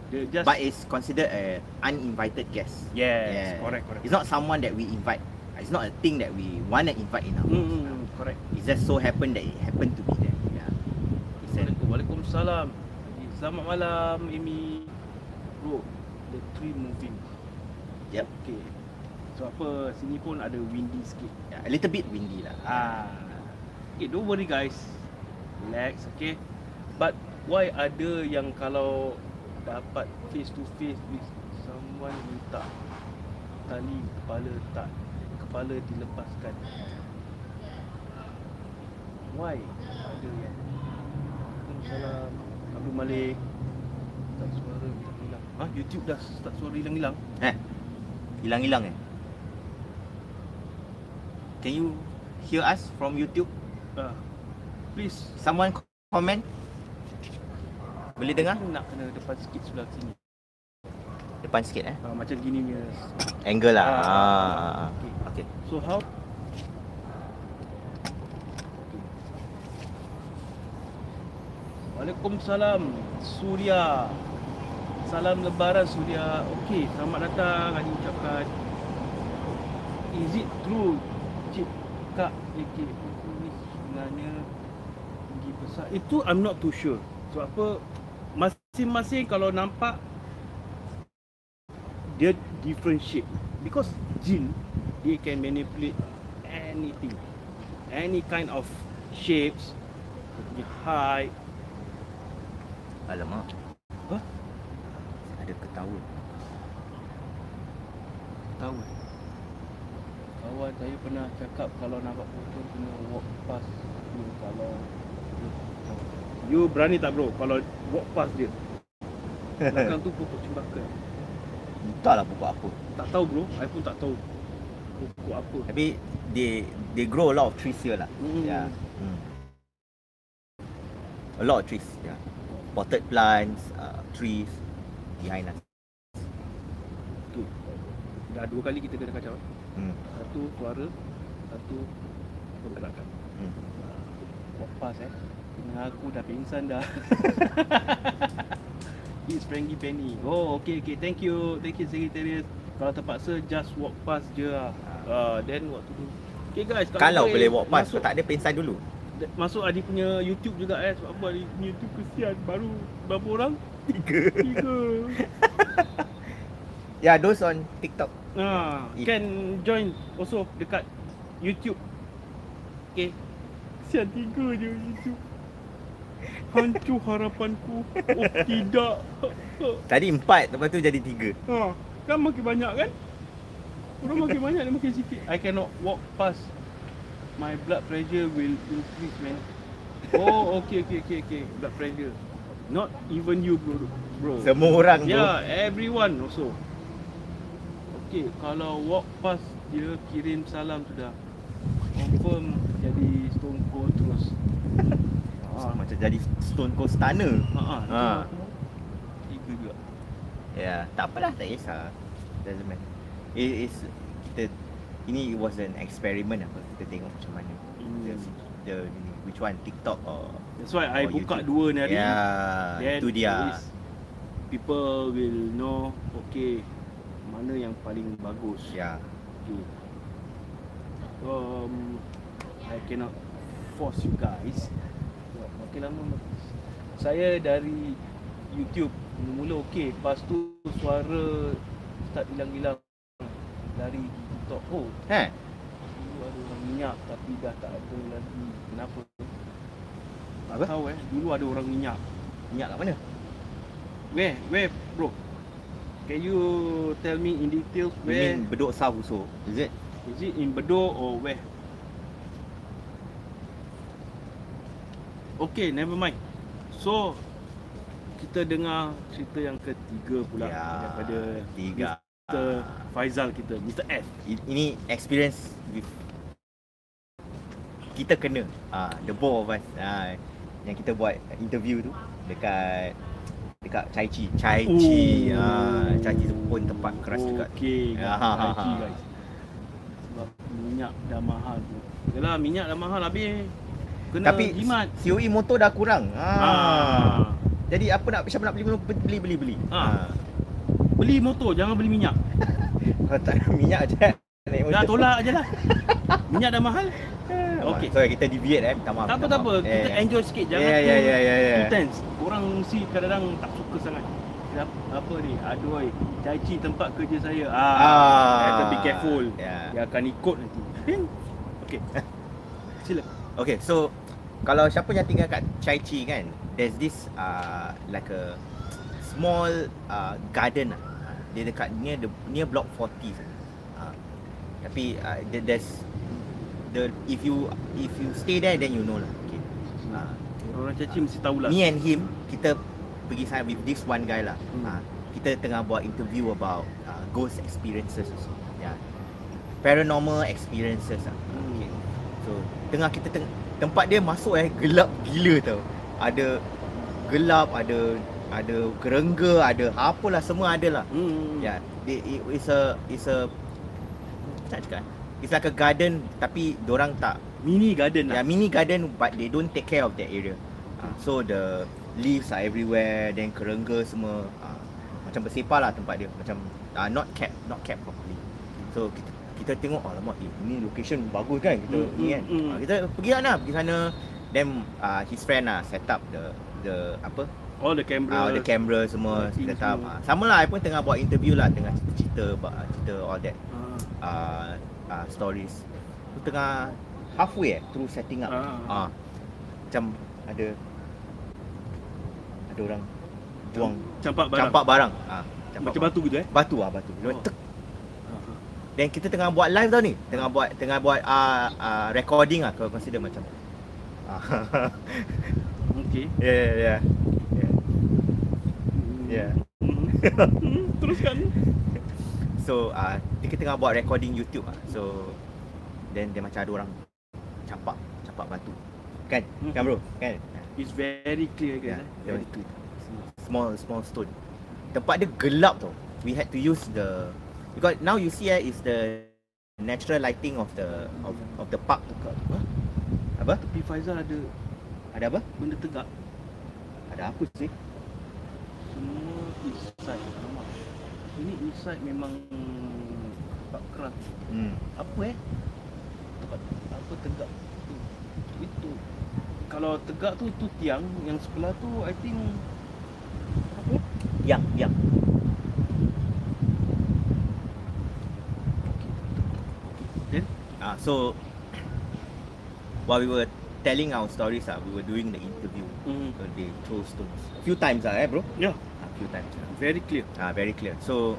Just But it's considered a uninvited guest. yes, Yeah. correct, correct. It's not someone that we invite. It's not a thing that we want to invite in our Hmm, house. hmm, hmm, correct. It just so happened that it happened to be there. Yeah. It's an, Waalaikum- Waalaikumsalam. Selamat malam, Amy. Bro, the tree moving. Yep. Okay. So apa, sini pun ada windy sikit. yeah, a little bit windy lah. Ah. Okay, don't worry guys. Relax, okay? But why ada yang kalau dapat face to face with someone minta tali kepala tak kepala dilepaskan. Why? Ada yang Waalaikumsalam Abdul Malik Tak suara hilang-hilang Ha? YouTube dah start suara hilang-hilang Eh, hilang-hilang eh. Can you hear us from YouTube? ah. Please Someone comment? Boleh dengar? Nak kena depan sikit sebelah sini Depan sikit eh. Ah, Macam gini punya Angle lah. Ah. Ah. Okay. Okay. So how? Waalaikumsalam Surya Salam lebaran Surya Okey, selamat datang Haji ucapkan Is it true Cik Kak AK ni sebenarnya tinggi besar Itu I'm not too sure Sebab apa Masing-masing kalau nampak Dia different shape Because jin They can manipulate anything Any kind of shapes Dia punya height Alamak. Hah? Ada ketawa. Tahu eh? Kawan saya pernah cakap Kalau nampak pocong kena walk past you Kalau You berani tak bro Kalau walk past dia Belakang tu pokok cembakan Entahlah pokok apa. Tak tahu bro I pun tak tahu Pokok apa Tapi they they grow a lot of trees here lah. Hmm. Yeah. Hmm. A lot of trees. Yeah. Potted plants, uh, trees behind us. tu Dah dua kali kita kena kacau. Hmm. Satu suara Satu pergerakan Hmm. Walk past eh Tengah aku dah pingsan dah It's Frankie Penny Oh okay okay thank you Thank you Secretariat Kalau terpaksa just walk past je lah uh, Then what to do Okay guys Kalau boleh walk past, masuk, tak ada pensan dulu. masuk Adi punya YouTube juga eh Sebab apa Adi punya YouTube kesian Baru berapa orang? Tiga. Tiga Yeah, those on TikTok. Ah, If- can join also dekat YouTube. Okay. Sian tiga je YouTube. Hancur harapanku. Oh tidak. Tadi empat, lepas tu jadi tiga. Ha, kan makin banyak kan? Orang makin banyak dia makin sikit. I cannot walk past. My blood pressure will increase man. Oh, okay, okay, okay, okay. Blood pressure. Not even you bro. Bro. Semua orang tu. Yeah, everyone also. Okay, kalau walk past dia kirim salam sudah. Confirm jadi stone cold terus. Ah, macam jadi Stone Cold Stunner. Ha. Ha. Tiga juga. Ya, tak apalah, tak kisah. Doesn't matter. It is kita ini was an experiment apa kita tengok macam mana. The, Hmm. the which one TikTok or That's why I or buka YouTube. dua ni hari. Ya, Then itu dia. People will know okay mana yang paling bagus. Ya. Okay. Um, I cannot force you guys. Makin lama makin- saya dari YouTube mula-mula okey, lepas tu suara start hilang-hilang dari TikTok. Oh, Ha. dulu ada orang minyak tapi dah tak ada lagi. Kenapa? Tak Apa? tahu eh. Dulu ada orang minyak. Minyak kat mana? Where? Where bro? Can you tell me in details You where? mean Bedok South also? Is it? Is it in Bedok or where? Okay, never mind. So, kita dengar cerita yang ketiga pula ya, daripada tiga. Mr. Faizal kita, Mr. F. Ini experience with kita kena ah the both of us ah yang kita buat interview tu dekat dekat Chai Chi. Chai Chi. Oh. Ah, Chai Chi tu pun tempat keras juga. Okay, Ya, guys. ha, ha, Haji, ha. guys. Sebab minyak dah mahal tu. Yalah, minyak dah mahal habis. Kena Tapi jimat. COE motor dah kurang. Ah. Ah. Jadi apa nak siapa nak beli beli beli beli. Ah. Beli motor, jangan beli minyak. Kalau tak ada minyak je. Naik Dah tolak je lah. minyak dah mahal. Okey. So kita deviate eh. Minta maaf. Tak apa, tak apa. Kita Eh, enjoy sikit. Jangan Ya ya ya ya ya. too tense. Orang mesti kadang-kadang tak suka sangat. Apa, apa ni? Aduh, Chi tempat kerja saya. Ah. Ah. I have to be careful. Ya. Dia akan ikut nanti. Okey. Sila. Okay, so kalau siapa yang tinggal kat Chai Chi kan, there's this uh, like a small uh, garden lah. Uh, Dia dekat near the near block 40. Uh, tapi uh, there- there's the if you if you stay there then you know lah. Okay. Uh, Orang Cai Chi mesti tahulah. me and him kita pergi sana with this one guy lah. Hmm. Uh, kita tengah buat interview about uh, ghost experiences also. Yeah. Paranormal experiences lah. Hmm. Okay. So tengah kita teng- tempat dia masuk eh gelap gila tau. Ada gelap, ada ada kerengga, ada apalah semua ada lah. Hmm. Ya, yeah, it, it's a it's a nak cakap. It's like a garden tapi orang tak Mini garden Ya lah. mini garden but they don't take care of that area. Uh, so the leaves are everywhere then kerengga semua uh, macam bersepah lah tempat dia macam uh, not kept not kept properly. So kita kita tengok oh lama eh, ini location bagus kan kita Hmm, ni kan. hmm, hmm. Uh, kita pergi lah pergi sana then uh, his friend lah set up the the apa All the camera. uh, the camera semua set up. Uh, sama lah I pun tengah buat interview lah tengah cerita cerita, cerita all that Ah. uh, uh, stories. Tu tengah halfway eh through setting up. Ah. Ah. Macam ada ada orang buang Campak barang. campak barang. Ah, campak Macam barang. batu gitu eh. Batu ah batu. Oh. tek. Ah. Dan kita tengah buat live tau ni. Tengah buat tengah buat uh, uh, recording ah kalau consider macam. Ah. Okey. Ya ya ya. Ya. Ya. Hmm. Teruskan. So uh, kita tengah buat recording YouTube ah. So then dia macam ada orang campak campak batu. Kan? Hmm. Kan bro? Kan? It's very clear Ya, guys. dia eh. macam small small stone. Tempat dia gelap tau. We had to use the because now you see eh, is the natural lighting of the of, of the park. Huh? Apa? Tepi Faizal ada Ada apa? benda tegak. Ada apa sih? Semua east side. Alamak. Ini east side memang tak keras. Hmm. Apa eh? Tempat apa tegak tu? Itu. Kalau tegak tu tu tiang, yang sebelah tu I think apa? Yang, yang. Ah, so while we were telling our stories ah, we were doing the interview. mm, So they throw stones. A few times ah, eh bro? yeah, A few times. ah. very clear. Ah, very clear. So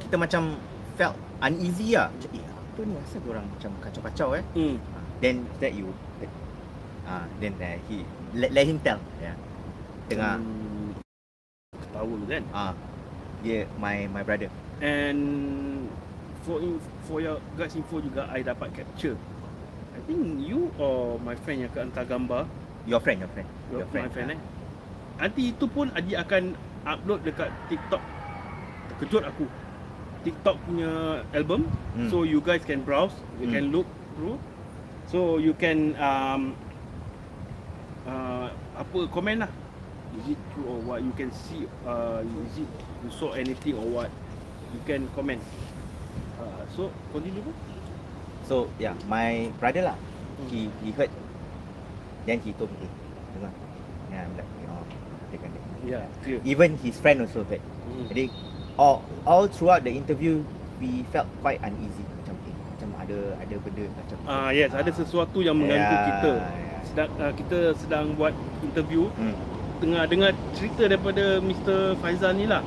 kita macam felt uneasy lah. Macam, eh, apa ni asal orang macam kacau-kacau eh? Hmm. Ah, then that you ah then uh, he let, let him tell yeah. Tengah Hmm, ketawa kan? ah dia my my brother. And for in, for your guys info juga I dapat capture. I think you or my friend yang akan hantar gambar, Your friend, your friend. your, my friend eh. Nanti itu pun Aji akan upload dekat TikTok kejut aku. TikTok punya album. Hmm. So you guys can browse, you Hmm. can look through. So you can um uh, apa komen lah. Is it true or what? You can see uh, is it you saw anything or what? You can comment. So continue bro. So yeah, my brother lah. Hmm. He he heard. Then he told me, eh, dengar. Yeah, I'm like, oh, dia kan dia. Yeah, clear. Even his friend also heard. Mm. Jadi all all throughout the interview, we felt quite uneasy. Macam eh, macam ada ada benda macam. Ah yes, ada sesuatu yang mengganggu Yeah, kita. yeah. Sedang uh, kita sedang buat interview Hmm. tengah dengar cerita daripada Mr. Faizal ni lah.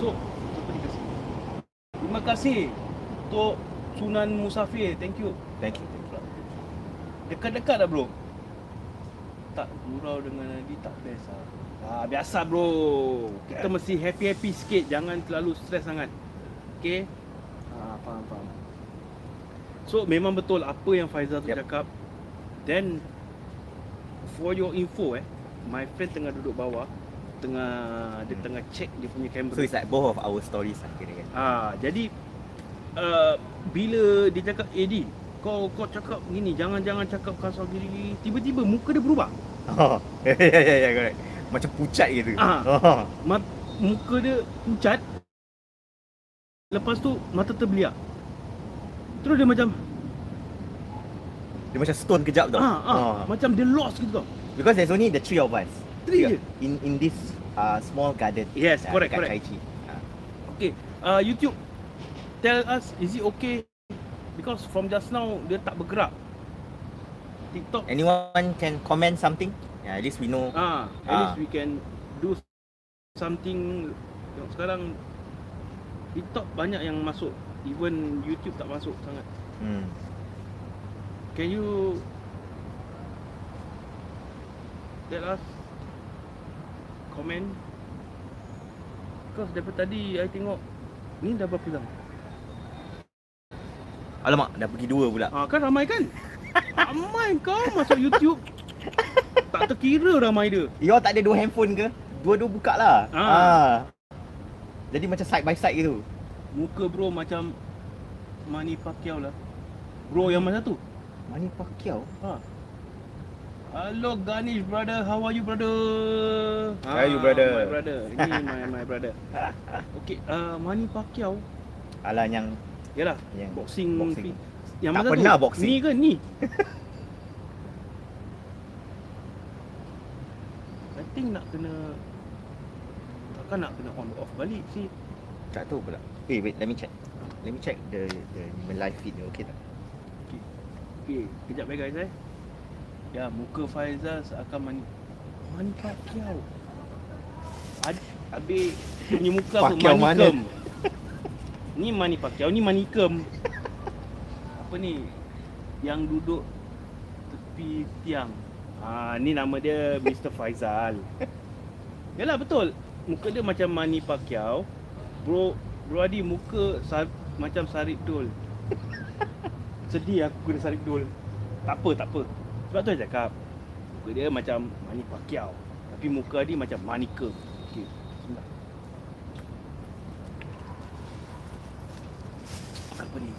So, ni kasih? Terima kasih untuk Sunan Musafir. Thank you. Thank you. Thank you. Dekat-dekat dah bro. Tak gurau dengan Nadi tak best lah. Ah, biasa bro. Kita mesti happy-happy sikit. Jangan terlalu stres sangat. Okay? Ah, faham, faham. So, memang betul apa yang Faizal tu Yep. cakap. Then, for your info eh, my friend tengah duduk bawah. Tengah, dia Hmm. tengah check dia punya kamera. So it's like both of our stories lah kira kan. Ah, jadi uh, bila dia cakap AD, kau kau cakap gini, jangan-jangan cakap kasar gini, tiba-tiba muka dia berubah. Oh, ya ya ya ya correct. Macam pucat gitu. Ah. Oh. Mat, muka dia pucat. Lepas tu mata terbeliak. Terus dia macam Dia macam stone kejap tau. ah, ah, Oh. macam dia lost gitu tau. Because there's only the three of us. Three je. In in this uh, small garden. Yes, uh, correct, correct. Chai Chee. Ah. Okay, uh, YouTube tell us is it okay because from just now dia tak bergerak. TikTok Anyone can comment something? Yeah, at least we know. Ah, at Ah. least we can do something yang sekarang TikTok banyak yang masuk. Even YouTube tak masuk sangat. Hmm. Can you tell us comment? Because daripada tadi I tengok ni dah berapa jam? Alamak, dah pergi dua pula. Ah, kan ramai kan? ramai kau masuk YouTube. tak terkira ramai dia. You all tak ada dua handphone ke? Dua-dua buka lah. Ah. Ah. Jadi macam side by side gitu. Muka bro macam Manny Pacquiao lah. Bro yang mana tu? Manny Pacquiao? Ha. Hello Ganesh brother, how are you brother? How are you, brother? My brother. Ini my my brother. Okay, uh, Manny Pacquiao. Alah yang Yalah, yang boxing. boxing. Yang Tak mana pernah tu? boxing. Ni ke ni? I think nak kena Takkan nak kena on off balik sih tak tahu pula. Eh wait, let me check. Let me check the the live feed ni okey tak? Okay, kejap eh guys eh Ya, muka Faizal seakan Manny Pacquiao Ad, Habis punya muka apa? Pacquiao mana? Ni Manny Pacquiao, ni Manikem Apa ni? Yang duduk tepi tiang. Ah, ni nama dia Mr. Faizal. Yalah betul. Muka dia macam Manny Pacquiao Bro, bro Adi muka sar, macam Sarip Dol. Sedih aku kena Sarip Dol. Tak apa, tak apa. Sebab tu saya cakap Muka dia macam Manny Pacquiao Tapi muka Adi macam Manika Okay, bismillah Apa ni?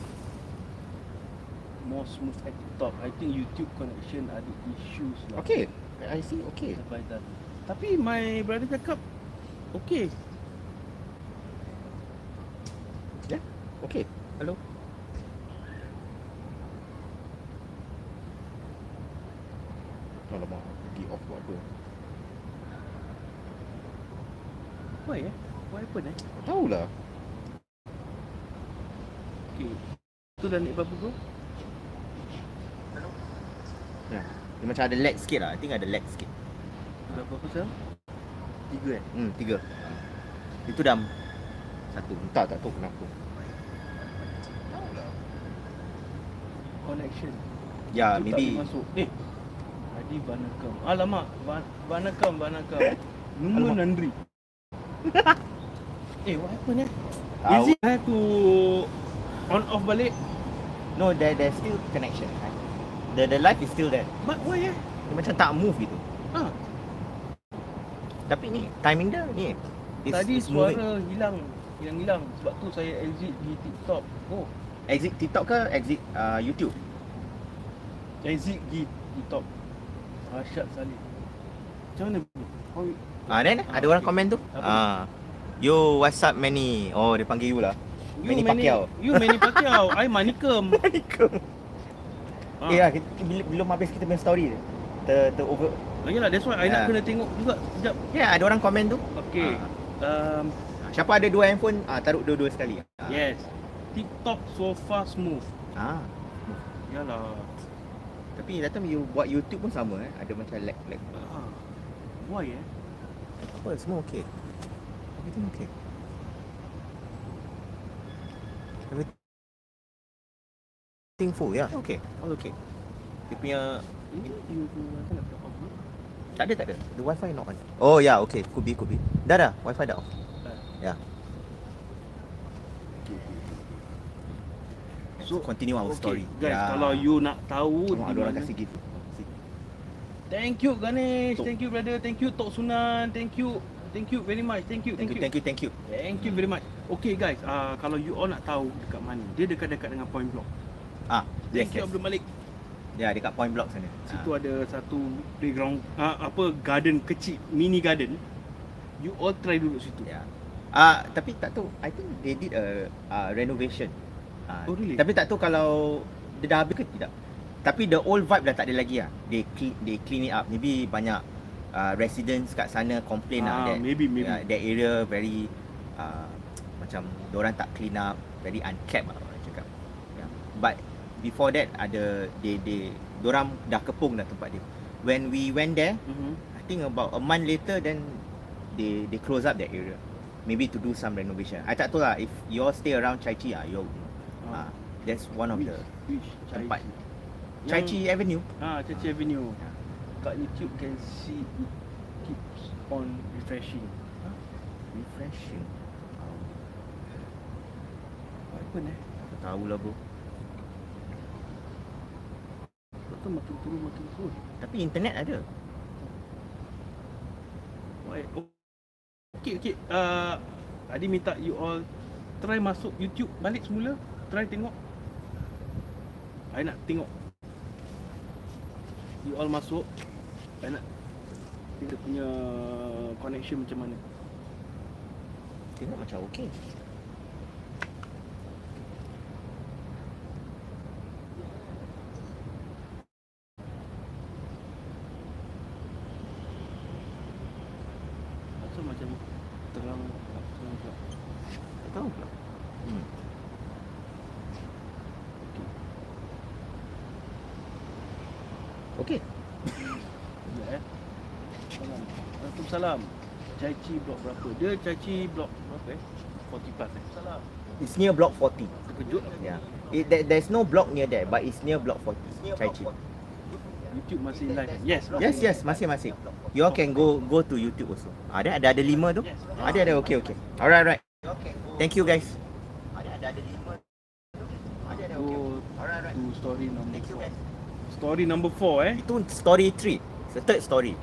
More smooth at the top I think YouTube connection ada issues lah Okay, I see. Okay. Sampai dah. Tapi my brother cakap Okay Okay. Hello. Alamak, pergi off buat apa? Why eh? What happened eh? Tahu lah. Okay Tu dah naik berapa bro? Dia macam ada lag sikit lah. I think ada lag sikit. Berapa sekarang? Tiga eh? Hmm, tiga. Itu dah satu. Entah tak tahu kenapa. Connection Ya, Tu tak maybe boleh masuk Eh Adi Banakam Alamak Ban- Banakam Banakam Alamak. Nandri Eh what happened eh? Tahu. Is it I have to On off balik no, there there's still connection. The the light is still there. But why eh? Dia macam tak move gitu. Ah, Tapi ni timing dia ni. It's, Tadi it's moving. suara hilang hilang-hilang sebab tu saya exit di TikTok. Oh, Exit TikTok ke exit uh, YouTube? exit di TikTok. Rashad Saleh. Macam mana bro? How you- Ah, then Ah, ada orang okay. komen tu. Ah. Yo, what's up Manny? Oh, dia panggil you lah. Manny Pacquiao. You Manny Pacquiao. I Manikem. Ah. Eh, lah, kita, bila, belum habis kita punya story dia. Ter, ter over. Lagi lah, that's why I nak Yeah. kena tengok juga sekejap. Ya, yeah, ada orang komen tu. Okay. Um, Ah. Siapa ada dua handphone, ah, taruh dua-dua sekali. Ah. yes. TikTok so far smooth. Ah. Yalah. Tapi datang you buat YouTube pun sama eh. Ada macam lag lag. Ah. Why eh? Apa semua okey. Everything okay. Everything full, ya. Yeah, okay. All okay. Dia punya Ini you apa nak tak ada tak ada. The wifi not on. Oh ya, yeah, okay. Could be, could be. Dah dah, wifi dah off. Ya. So continue our Okay, story. Guys, Ya. kalau you nak tahu Tengok ada orang kasi gitu. Thank you Ganesh, Tok. thank you brother, thank you Tok Sunan, thank you. Thank you very much. Thank you, Thank you, thank you, thank you. Thank you very much. Okay guys, uh, kalau you all nak tahu dekat mana, dia dekat-dekat dengan Point Block. Ah, Thank yes, you yes. Abdul Malik. Ya, dekat point block sana. Situ ada satu playground uh, apa garden kecil, mini garden. You all try duduk situ. Ya. Ah, tapi tak tahu. I think they did a uh, renovation. Ah, Oh, really? Tapi tak tahu kalau dia dah habis ke tidak. Tapi the old vibe dah tak ada lagi ah. They clean, they clean it up. Maybe banyak uh, residents kat sana complain Ah, lah that maybe, maybe. Uh, that area very uh, macam orang tak clean up, very unkept lah orang cakap. Yeah. But before that ada they they orang dah kepung dah tempat dia. When we went there, Mm-hmm. I think about a month later then they they close up that area. Maybe to do some renovation. I tak tahu lah if you all stay around Chai Chi ah, you ah, that's one of the which tempat. Chai Chi Avenue. Ah, Chai Chi Avenue. Kat YouTube can see it keeps on refreshing. Refreshing. What happened eh? Tak tahu lah bro. Betul makin turun makin turun. Tapi internet ada. Why? Oh. Okay, okay. Uh, tadi minta you all try masuk YouTube balik semula. Try tengok. I nak tengok. You all masuk. I nak dia punya connection macam mana. Tengok macam okey. Asal macam terang terang pula. Tak tahu pula. Hmm. Okey. Waalaikumsalam. Chai Chi blok berapa? Dia Chai Chi blok berapa eh? 40 plus eh. Salam. It's near block 40. Terkejut lah. Yeah. It, there, there's no block near there, but it's near block 40. Chai Chi. YouTube masih live kan? Yes. Yes, yes, masing-masing. You all can go go to YouTube also. Ada ada ada lima tu? Yes. Ada ada okey okey. Alright alright. Thank you guys. Ada ada ada lima. Ada ada okey. Go Alright alright. to story number Thank you 4. guys. Story number 4 eh. Itu story 3. It's the third story.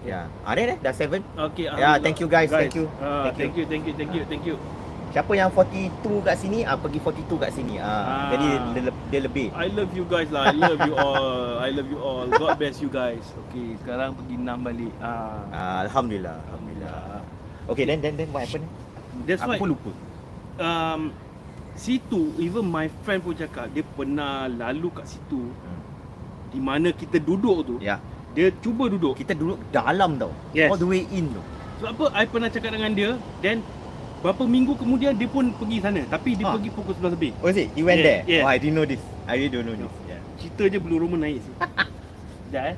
Yeah. Ada dah dah 7. Okay. Yeah, thank you guys, thank you. Ah, Thank thank you, thank you, thank you, thank you. Siapa yang 42 kat sini, ah pergi 42 kat sini. Ah, Ah. jadi dia, le- dia lebih. I love you guys lah. I love you all. I love you all. God bless you guys. Okay, sekarang pergi 6 balik. Ah. Ah, alhamdulillah, alhamdulillah. Alhamdulillah. Okay, then then then what happened? That's why Aku pun lupa. um, situ even my friend pun cakap dia pernah lalu kat situ Hmm. di mana kita duduk tu. Ya. Dia cuba duduk. Kita duduk dalam tau. Yes. All the way in tu. Sebab apa I pernah cakap dengan dia then berapa minggu kemudian dia pun pergi sana tapi dia Ah. pergi pukul 11 lebih. Oh, is it? You went Yes, there? yes. Oh, I didn't know this. I really don't know this. Yeah. Cerita je belum rumah naik sih. Sekejap eh.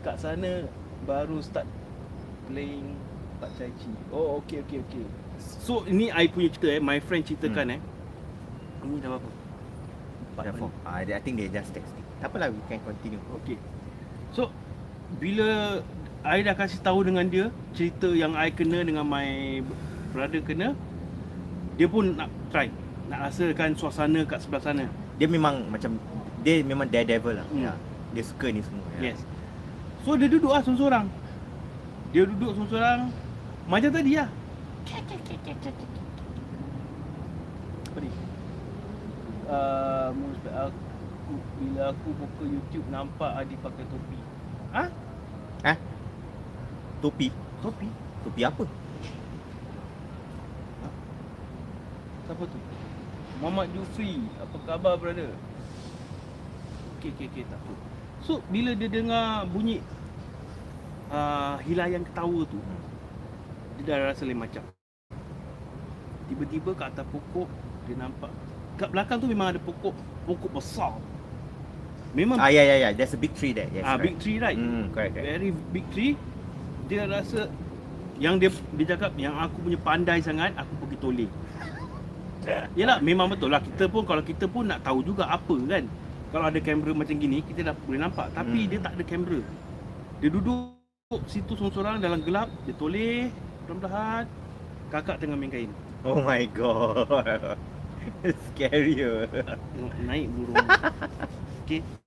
Kat sana baru start playing Pak Chai Chi. Oh, okay, okay, okay. So, ini I punya cerita eh. My friend ceritakan eh. Ini dah berapa? Dah four. minit. Ah, I think they just texting. Tak apalah, we can continue. Okay. So, bila I dah kasih tahu dengan dia cerita yang I kena dengan my brother kena, dia pun nak try. Nak rasakan suasana kat sebelah sana. Dia memang macam dia memang daredevil lah. Hmm. Ya. Dia suka ni semua. Ya. Yes. So dia duduk lah seorang-seorang. Dia duduk seorang-seorang macam tadi lah. uh, most aku bila aku buka YouTube nampak Adi pakai topi. Topi. Topi? Topi apa? Siapa tu? Muhammad Jufri. Apa khabar brother? Okey okey okey tak apa. So bila dia dengar bunyi uh, hilayan ketawa tu, dia dah rasa lain macam. Tiba-tiba kat atas pokok dia nampak kat belakang tu memang ada pokok pokok besar. Memang Ah ya ya ya, there's a big tree there. Yes. ah right. big tree right. Hmm, correct, correct. Very big tree. Dia rasa yang dia dia cakap yang aku punya pandai sangat aku pergi toleh. Yalah memang betul lah kita pun kalau kita pun nak tahu juga apa kan. Kalau ada kamera macam gini kita dah boleh nampak tapi Hmm. dia tak ada kamera. Dia duduk situ seorang-seorang dalam gelap, dia toleh perlahan-lahan. Kakak tengah main kain. Oh my god. Scary. naik burung. Okey.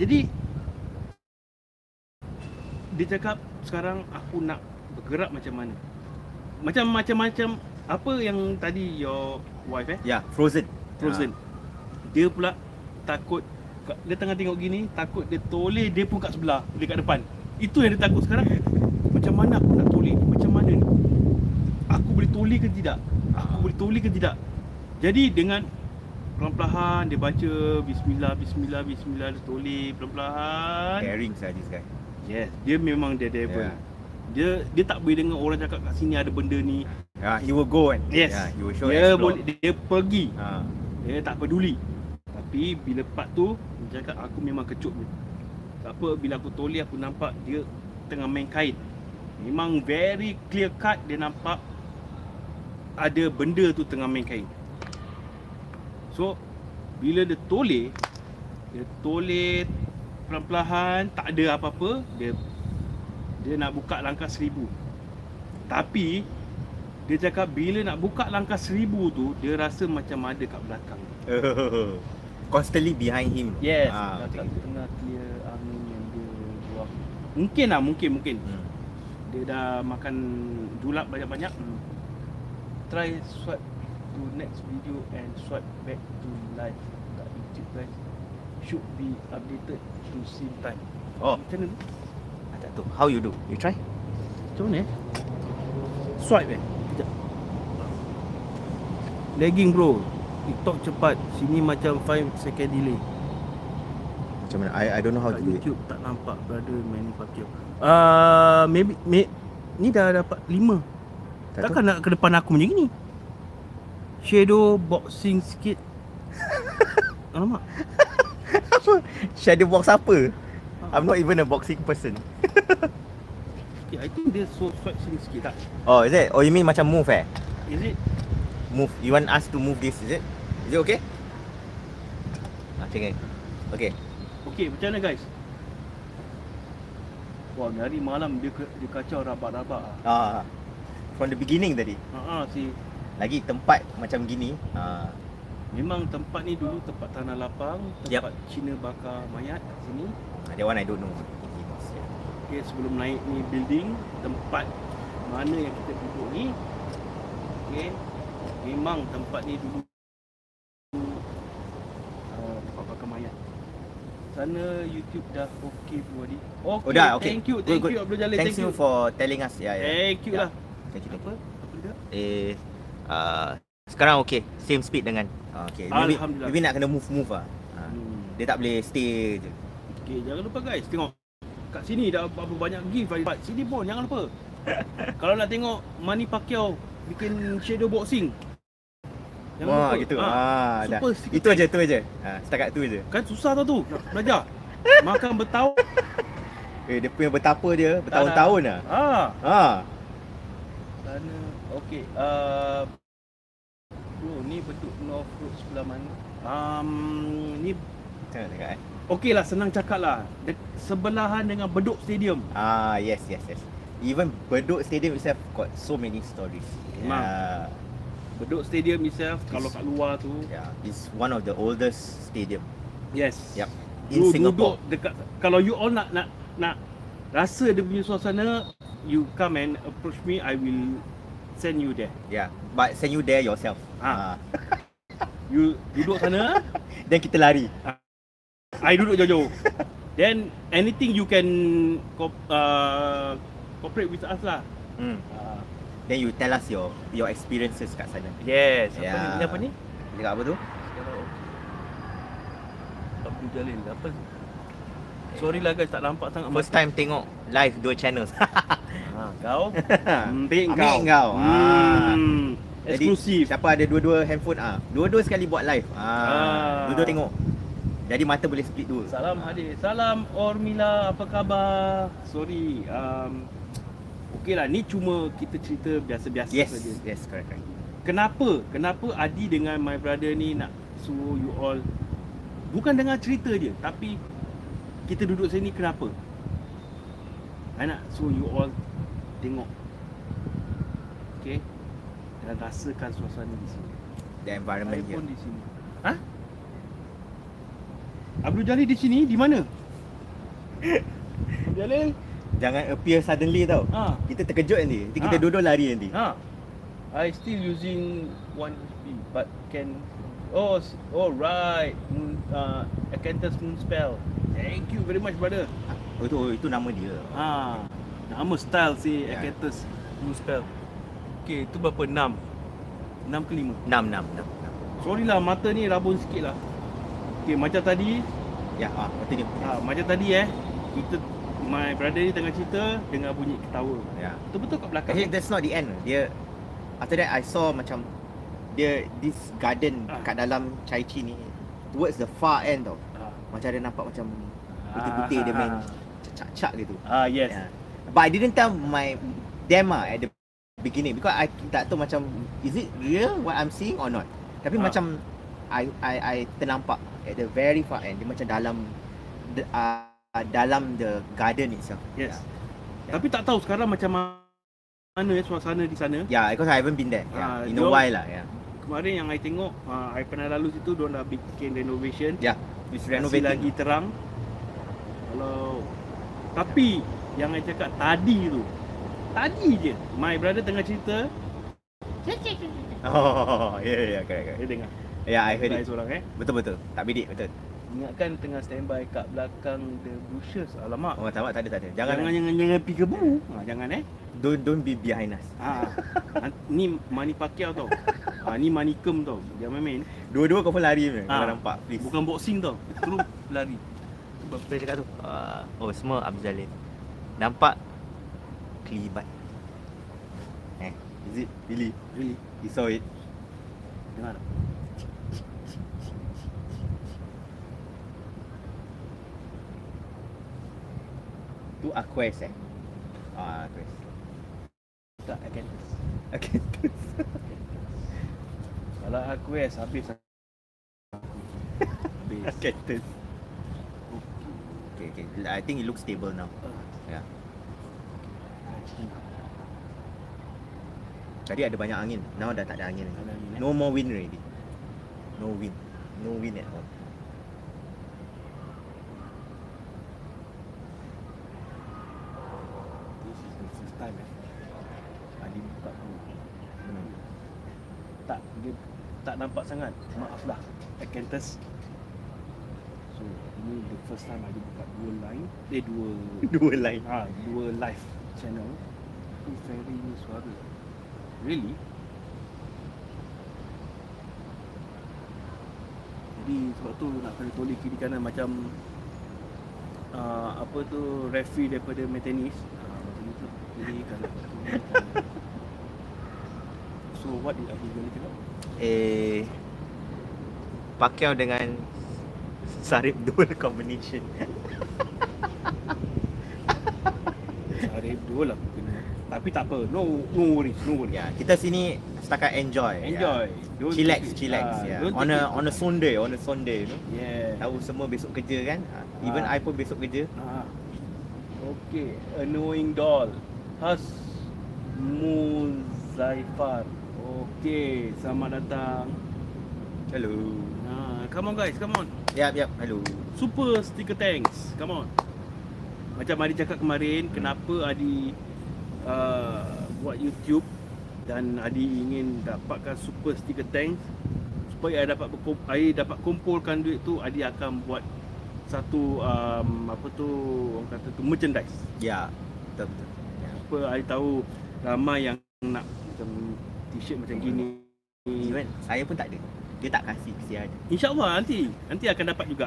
Jadi dia cakap sekarang aku nak bergerak macam mana. Macam macam-macam apa yang tadi your wife eh Ya, frozen. Frozen. Dia pula takut dia tengah tengok gini takut dia toleh dia pun kat sebelah dekat depan. Itu yang dia takut sekarang. Macam mana aku nak toleh? Macam mana ni? Aku boleh toleh ke tidak? Aku boleh toleh ke tidak? Jadi dengan perlahan-lahan dia baca bismillah bismillah bismillah dia toleh perlahan-lahan. Caring saya this guy. Yes, dia memang dia devil. Yeah. Dia dia tak boleh dengar orang cakap kat sini ada benda ni. Yeah, he will go and Yes. yeah, he will show dia explore. boleh dia pergi. Ha. Dia tak peduli. Tapi bila part tu dia cakap aku memang kecut ni. Tak apa bila aku toleh aku nampak dia tengah main kain. Memang very clear cut dia nampak ada benda tu tengah main kain. So bila dia toleh dia toleh perlahan-lahan tak ada apa-apa dia dia nak buka langkah seribu. Tapi dia cakap bila nak buka langkah seribu tu dia rasa macam ada kat belakang. Constantly behind him. Yes, Ah, ah, kat tengah clear angin yang dia buang. Mungkin lah, mungkin, mungkin. Hmm. Dia dah makan julap banyak-banyak. Hmm. Try swipe to next video and swipe back to live kat YouTube guys. Should be updated to same time. Oh, Macam mana tu? ah, tak tahu. How you do? You try? Macam mana eh? Swipe eh? Sekejap. Lagging bro. TikTok cepat. Sini macam 5 second delay. Macam mana? I I don't know how Kat to do it. YouTube tak nampak brother Manny Pacquiao. Uh, maybe may, ni dah dapat 5. Tak Takkan nak ke depan aku macam ni? Shadow boxing sikit. Alamak. Shadow box apa? I'm not even a boxing person. Okay, I think dia so sini sikit tak? Oh, is it? Oh, you mean macam move eh? Is it? Move. You want us to move this, is it? Is it okay? Ah, okay. Okay. Okay, macam mana guys? Wah, ni hari malam dia dia kacau rabak-rabak ah. Ah, from the beginning tadi. Ha ah, si Lagi tempat macam gini. Ah, memang tempat ni dulu tempat tanah lapang, tempat Cina bakar mayat kat sini. that one I don't know. Okay, sebelum naik ni building, tempat mana yang kita duduk ni. Okay, memang tempat ni dulu uh, tempat bakar mayat. Sana YouTube dah okey Bu Adi. Okay, Oh, dah, okay. thank you, Good, thank good. you Abdul Jalil, thank you for telling us. Yeah, yeah. Thank you Yeah. lah. Thank you. Thank Apa? Apa dia? Eh, uh, sekarang okay. Same speed dengan. Ah, okay. Maybe, maybe nak kena move move ah. Ah, Hmm. Dia tak boleh stay je. Okay, jangan lupa guys, tengok. Kat sini dah berapa banyak gift hari Sini pun jangan lupa. Kalau nak tengok Manny Pacquiao bikin shadow boxing. Jangan Wah, lupa. gitu. Ah, Ah, dah. Itu aja, itu aja. Ah, setakat tu aja. Kan susah tau tu nak belajar. Makan bertahun. Eh, dia punya betapa dia bertahun-tahun lah. Ah, Ha. sana okey. Uh, bro, ni beduk North Road sebelah mana? Um, ni Macam eh? okey lah senang cakap lah. De- sebelahan dengan Bedok Stadium. Ah, yes, yes, yes. Even Bedok Stadium itself got so many stories. Memang. Yeah. Bedok Stadium itself kalau kat luar tu. Yeah, it's one of the oldest stadium Yes. Yup. in You Singapore. duduk dekat kalau you all nak nak nak rasa dia punya suasana, you come and approach me, I will send you there. Yeah, but send you there yourself. Ah. Ah. You duduk sana, Dan kita lari. I duduk jauh-jauh. Then anything you can co- uh, cooperate with us lah. Hmm. Uh, Then you tell us your your experiences kat sana. yes. Apa Ya. ni? Apa ni? Cakap apa tu? Abdul Jalil. Apa? Sorry lah guys tak nampak sangat First time tengok live dua channels. Ha, kau ambil kau. Ambil kau. Hmm. Jadi, Eksklusif. Siapa ada dua-dua handphone ah, dua-dua sekali buat live. Ah, Ah. dua-dua tengok. Jadi mata boleh split dua. Salam hadir. Salam Ormila, apa khabar? Sorry. Um, Okey lah, ni cuma kita cerita biasa-biasa Yes, saja. yes, correct, correct. Kenapa? Kenapa Adi dengan my brother ni nak suruh you all bukan dengar cerita je, tapi kita duduk sini kenapa? I nak suruh you all tengok. Okay? Dan rasakan suasana di sini. The environment Saya pun di sini. Ha? Abdul Jalil di sini? Di mana? Abdul Jalil? Jangan appear suddenly tau. Ha. Kita terkejut nanti. Nanti kita Ah. dua-dua lari nanti. Ha. I still using one HP but can Oh, oh right. Moon, uh, Acanthus Moon Spell. Thank you very much brother. Oh, itu itu nama dia. Ha. Nama style si Ya. Acanthus Moon Spell. Okay, itu berapa? 6. 6 ke 5? 6 6 6. Sorry lah mata ni rabun sikit lah. Okay, macam tadi Ya, ah, continue. Ha, macam tadi eh kita my brother ni tengah cerita dengar bunyi ketawa. Ya. Betul-betul kat belakang. Actually that's not the end. Dia after that I saw macam dia this garden Ah. kat dalam Chai Chi ni towards the far end tau. Ha. Macam dia nampak macam putih-putih dia main cak-cak gitu. Ah yes. Yeah. But I didn't tell my them ah at the beginning because I tak tahu macam is it real what I'm seeing or not. Tapi Ah. macam I I I ternampak at the very far end dia macam dalam the, uh, dalam the garden itself. Yes. Ya. Tapi tak tahu sekarang macam mana eh suasana di sana. Yeah, because I haven't been there. Ah, Yeah, in a dia- while lah. Yeah. Kemarin yang I tengok, uh, I pernah lalu situ diorang dah bikin renovation. Yeah, it's Masih renovating. lagi terang. Kalau tapi yang I cakap tadi tu. Tadi je my brother tengah cerita, Oh, yeah, yeah, yeah, correct, correct. dia dengar. Yeah, I heard it. seorang eh. Betul betul. Tak bidik betul. Ingatkan tengah standby kat belakang the bushes. Alamak. Oh, tak tak ada tak ada. Jangan Jangan jangan jangan peekaboo. Ha, jangan eh. don't don't be behind us. Ha. ha, ni Mani Pacquiao tau. Ha, ni Mani Kem tau. Dia main-main. Dua-dua kau pun lari ni. Kau Ah. nampak please. Bukan boxing tau. Terus lari. Apa dia cakap tu? Uh, oh, semua Abdul Jalil. Nampak kelibat. Eh, is it really? Really. You saw it? Dengar tak? Tu Aquas eh? Ah, Aquas. Tak akan. Okay. Kalau aku yes habis. Habis. Cactus. Okay, okay. I think it looks stable now. Tadi ada banyak angin. Now dah tak ada angin. Ada eh? No more wind already. No wind. No wind at all. This is the first time eh. Adi buka dulu. Hmm. Tak dia tak nampak sangat. Maaf lah. Acanthus. So ini the first time Adi buka dua line. Eh dua Dua line. ah dua live channel. Tu very ni suara. Really? Jadi sebab tu nak kena toleh kiri kanan macam uh, apa tu referee daripada main tenis. Uh, macam itu. Kiri kanan. So what did Adi Gali cakap? Eh Pacquiao dengan Sarip dual combination. Dua lah kena. Tapi tak apa. No no worries, no worries. Ya, kita sini setakat enjoy. Enjoy. Ya. Don't Chillax, take it- chillax ah, ya. don't On a on a Sunday, on a Sunday, you know. Yeah. Tahu semua besok kerja kan? Ah, Even Ah. I pun besok kerja. Ah. Okay, annoying doll. Has Muzaifar. Okay, selamat datang. Hello. Ah, come on guys, come on. Yap, yap. Hello. Super sticker thanks. Come on. Macam Adi cakap kemarin, kenapa Adi uh, buat YouTube dan Adi ingin dapatkan super sticker thanks apa yang dapat Adi dapat kumpulkan duit tu Adi akan buat satu um, apa tu orang kata tu merchandise. Ya. Betul betul. Ya. Apa Adi tahu ramai yang nak macam t-shirt macam gini. Even saya pun tak ada. Dia tak kasih kesian ada. InsyaAllah nanti Nanti akan dapat juga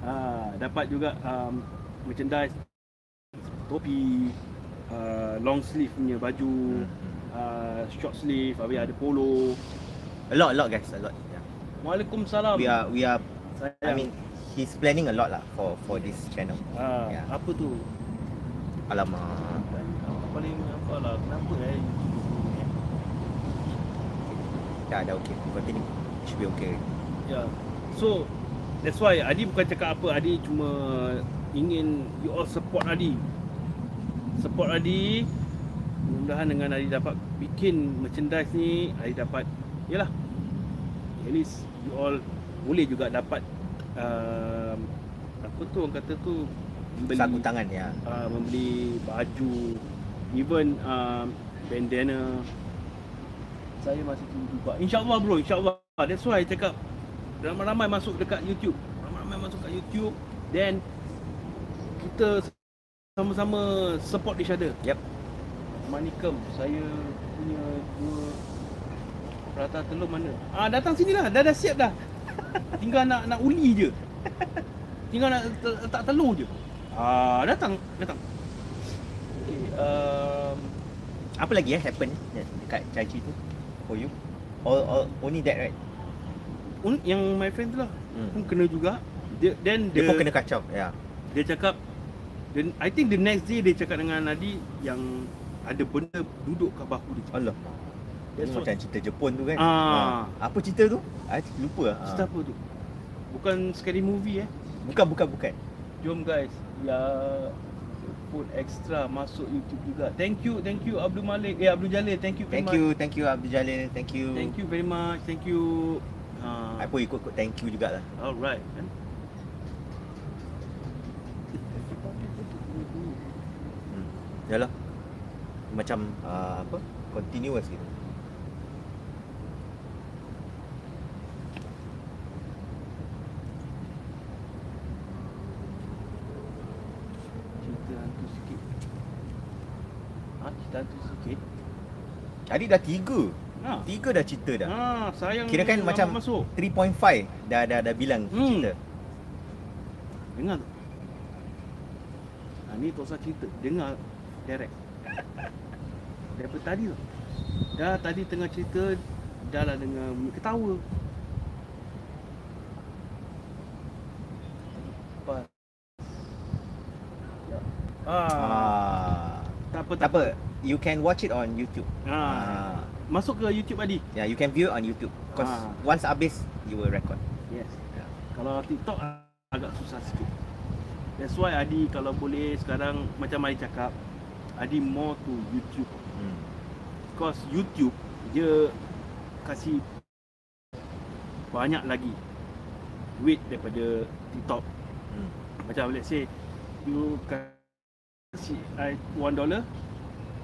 ha, Dapat juga um, Merchandise Topi uh, Long sleeve punya baju Hmm. uh, Short sleeve Habis ada polo A lot, a lot guys, a lot. Yeah. Waalaikumsalam We are, we are. Sayang. I mean, he's planning a lot lah for for this channel. ha, yeah. Apa tu Alamak. Apa Paling apa lah Kenapa eh Dah, dah okay. Continue. Should be okay. Ya So That's why Adi bukan cakap apa Adi cuma Ingin You all support Adi Support Adi. Mudah-mudahan dengan Adi dapat Bikin merchandise ni Adi dapat Yalah At least You all Boleh juga dapat um, Apa tu orang kata tu Membeli Sapu tangan ya. uh, Membeli baju Even um, Bandana. Saya masih tunggu juga. InsyaAllah bro InsyaAllah. That's why I cakap Ramai-ramai masuk dekat YouTube. Ramai-ramai masuk kat YouTube. Then Kita Sama-sama Support each other Yep. Manikem Saya punya Dua Prata telur mana Ah Datang sini lah Dah dah siap dah Tinggal nak nak uli je Tinggal nak letak telur je Ah Datang Datang Okay um, Apa lagi eh happen dekat caci tu for you? All, all only that right? un- Yang my friend tu lah Hmm. Pun kena juga dia, Then Dia dia, pun kena kacau. Ya. dia cakap then I think the next day dia cakap dengan Nadi Yang ada benda duduk kat bahu dia Allah. That's Ini what- macam cerita Jepun tu kan. Ah. Ha. Apa cerita tu? I lupa. Ha. Cerita apa tu? Bukan scary movie eh Bukan bukan bukan. Jom guys Ya Put extra masuk YouTube juga Thank you Thank you Abdul Malik Eh Abdul Jalil Thank you very Thank much you, thank you Abdul Jalil. Thank you. Thank you very much Thank you uh, I pun ikut-ikut thank you jugalah. Alright kan Yalah. Macam uh, apa? Continuous gitu. Cerita hantu sikit Ha cerita hantu sikit Tadi dah tiga. Ha Tiga dah cerita dah. Ha sayang Kira kan macam masuk 3.5 dah dah dah bilang Hmm. cerita. Dengar tu ha, Ni tak usah cerita Dengar Direct Daripada tadi tu Dah tadi tengah cerita Dah lah dengar Ketawa Apa Ya. Ah, Ah. tak apa Tak apa, you can watch it on YouTube. Ah. Ah. Masuk ke YouTube Adi. Yeah, you can view it on YouTube. Cause Ah. once habis, you will record. Yes. Ya. Kalau TikTok agak susah sikit. That's why Adi kalau boleh sekarang macam Adi cakap Adi more to YouTube. Hmm. Because YouTube dia kasih banyak lagi duit daripada TikTok. Hmm. Macam let's say you kasih I one dollar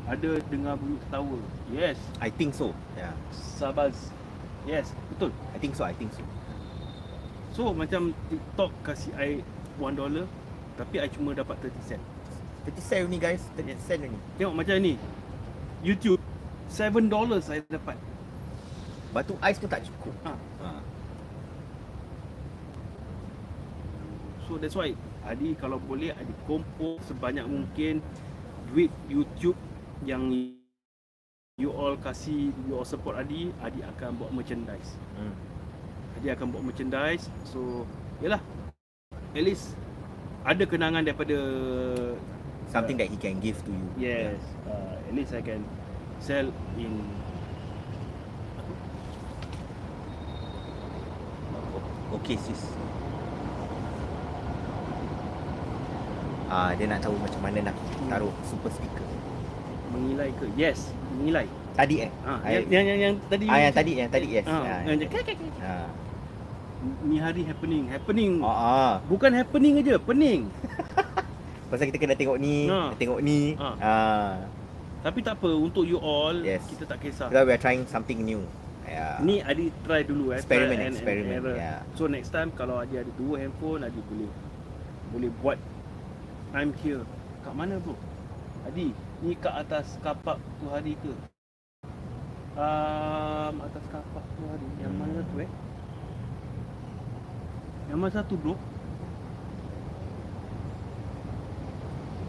ada dengar bunyi ketawa. Yes, I think so. Yeah. sabaz. Yes, betul. I think so. I think so. So macam TikTok kasih I one dollar tapi I cuma dapat 30 sen. 30 sen ni guys. 30 sen ni. Tengok macam ni. YouTube 7 dollar saya dapat. Batu ais pun tak cukup. Ha. Ha. So that's why Adi kalau boleh Adi kumpul sebanyak mungkin duit YouTube yang you all kasih you all support Adi, Adi akan buat merchandise. Hmm. Adi akan buat merchandise. So yalah. At least ada kenangan daripada Something that he can give to you. Yes, uh, at least I can sell in Yeah. Okay sis. Ah, dia nak tahu macam mana nak taruh super speaker. mengilai ke? Yes, mengilai. Tadi eh? Ah, I- yang, yang, yang, yang tadi Ah, yang tadi, yang tadi yes. Ah, yang kek, kek. Ah. ni hari happening, happening. Ah, ah. Bukan happening aja, pening. Pasal kita kena tengok ni, Ah. tengok ni. Ah. Ah. Tapi tak apa, untuk you all, Yes. kita tak kisah. Because we are trying something new. Ya. Ni Adi try dulu eh. Eksperimen, try and- and eksperimen, error. ya. So next time kalau Adi ada dua handphone, Adi boleh boleh buat I'm here. Kat mana bro? Adi, ni kat atas kapak tu hari ke? Um, atas kapak tu hari. Yang mana tu eh? Yang mana satu bro?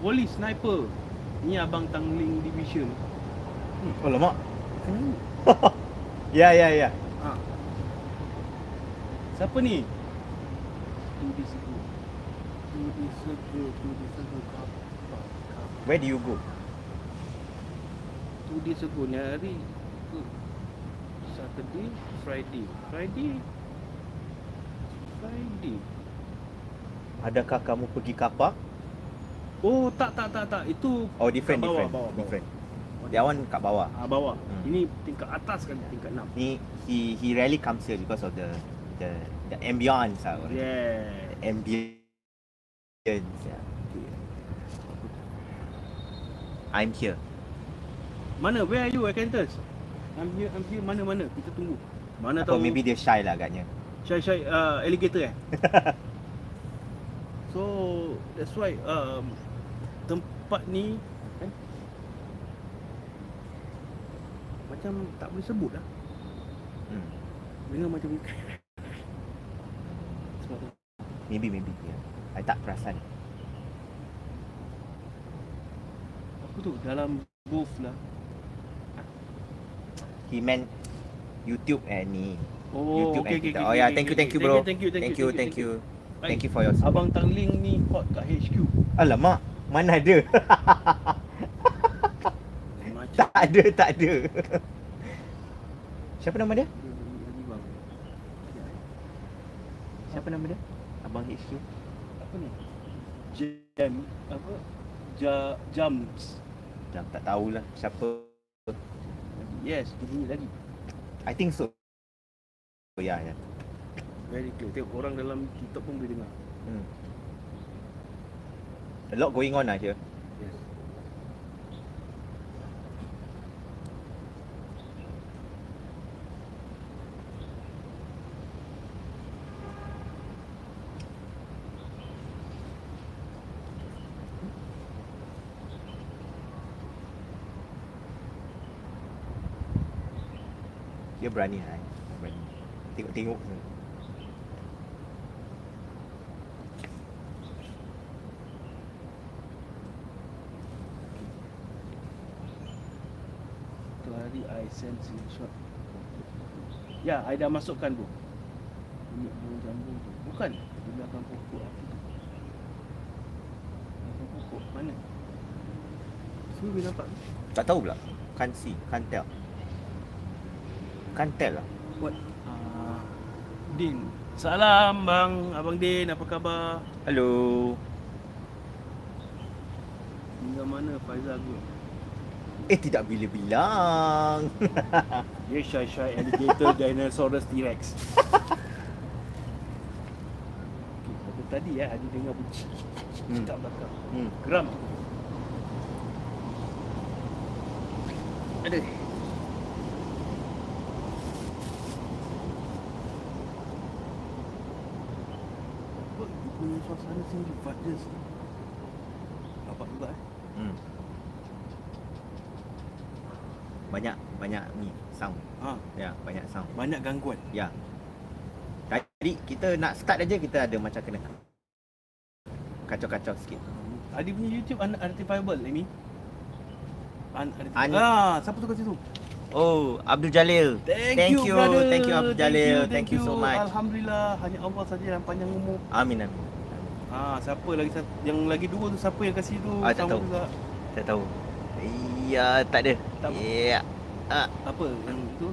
Polis sniper. Ni abang Tangling Division. Oh lemak. Kenapa? Ya ya ya. Ha. Siapa ni? Tu di situ. Tu di situ. Where do you go? Tu di situ ni hari Saturday, Friday. Friday. Friday. Adakah kamu pergi kapak? Oh, tak tak tak tak. Itu Oh different bawah, different bawah, bawah. different. That one kat bawah. ah, bawah. Hmm. Ini tingkat atas kan, tingkat 6. Ni he he rarely comes here because of the the the ambience ah. orang. Yeah. The ambience. Yeah. I'm here. Mana? Where are you, Acanthus? I'm here, I'm here. Mana mana? Kita tunggu. Mana Atau tahu maybe dia shy lah agaknya. Syai Syai uh, alligator eh? so that's why um, tempat ni kan macam tak boleh sebut lah. Hmm. Dengar macam tu. Maybe maybe yeah. I tak perasan. Apa tu dalam booth lah. He meant YouTube and ni. Oh, YouTube okay, okay, okay, Oh yeah, okay, thank you, okay. thank you bro. Thank you, thank you, Thank you, thank you. Baik. Thank you for your support. Abang Tangling ni hot kat HQ. Alamak, mana ada? Tak ada, tak ada. Siapa nama dia? Lagi bang. Siapa nama dia? Abang HQ. Apa ni? Jam apa? Ja, jams. Dah tak tahulah siapa. Yes, dia bunyi lagi. I think so. Oh ya, ya. Very clear. Tengok orang dalam TikTok pun boleh dengar. Hmm. A lot going on lah here. Yes. Dia berani lah. Berani. Tengok-tengok. Tu hari I send screenshot. Ya, I dah masukkan tu. Bunyi burung jambung tu. Bukan. Di belakang pokok tu. Belakang pokok. Mana? Semua boleh nampak. Tak tahu pula. Can't see. Can't tell. Can't tell lah. What? Uh, Din. Salam bang. Abang Din, apa khabar? Hello. Tinggal mana Faizal tu? Eh, tidak bila-bilang. Dia shy shy alligator dinosaurus T-Rex. okay, tadi ya, ada dengar bunyi Hmm. kat belakang. Hmm. Geram. Ada. Apa dia punya suasana sini vibes. Nampak juga eh. Hmm. Banyak banyak ni sound. Ha, Ya, banyak sound. banyak gangguan. Ya. Tadi kita nak start aja kita ada macam kena kacau-kacau sikit. Adi punya YouTube unidentifiable Amy. Unidentifiable. Un- ah, siapa tu kat situ? Oh, Abdul Jalil. Thank, Thank you, you, brother. thank you, Abdul Jalil. Thank you so much. Alhamdulillah, hanya Allah saja yang panjang umur. Amin amin. Ah, siapa lagi yang lagi dua tu siapa yang kasih tu? Ah, tak tahu. juga. Tak tahu. Iya, tak ada. Tak- Ya. Ah, Apa yang itu?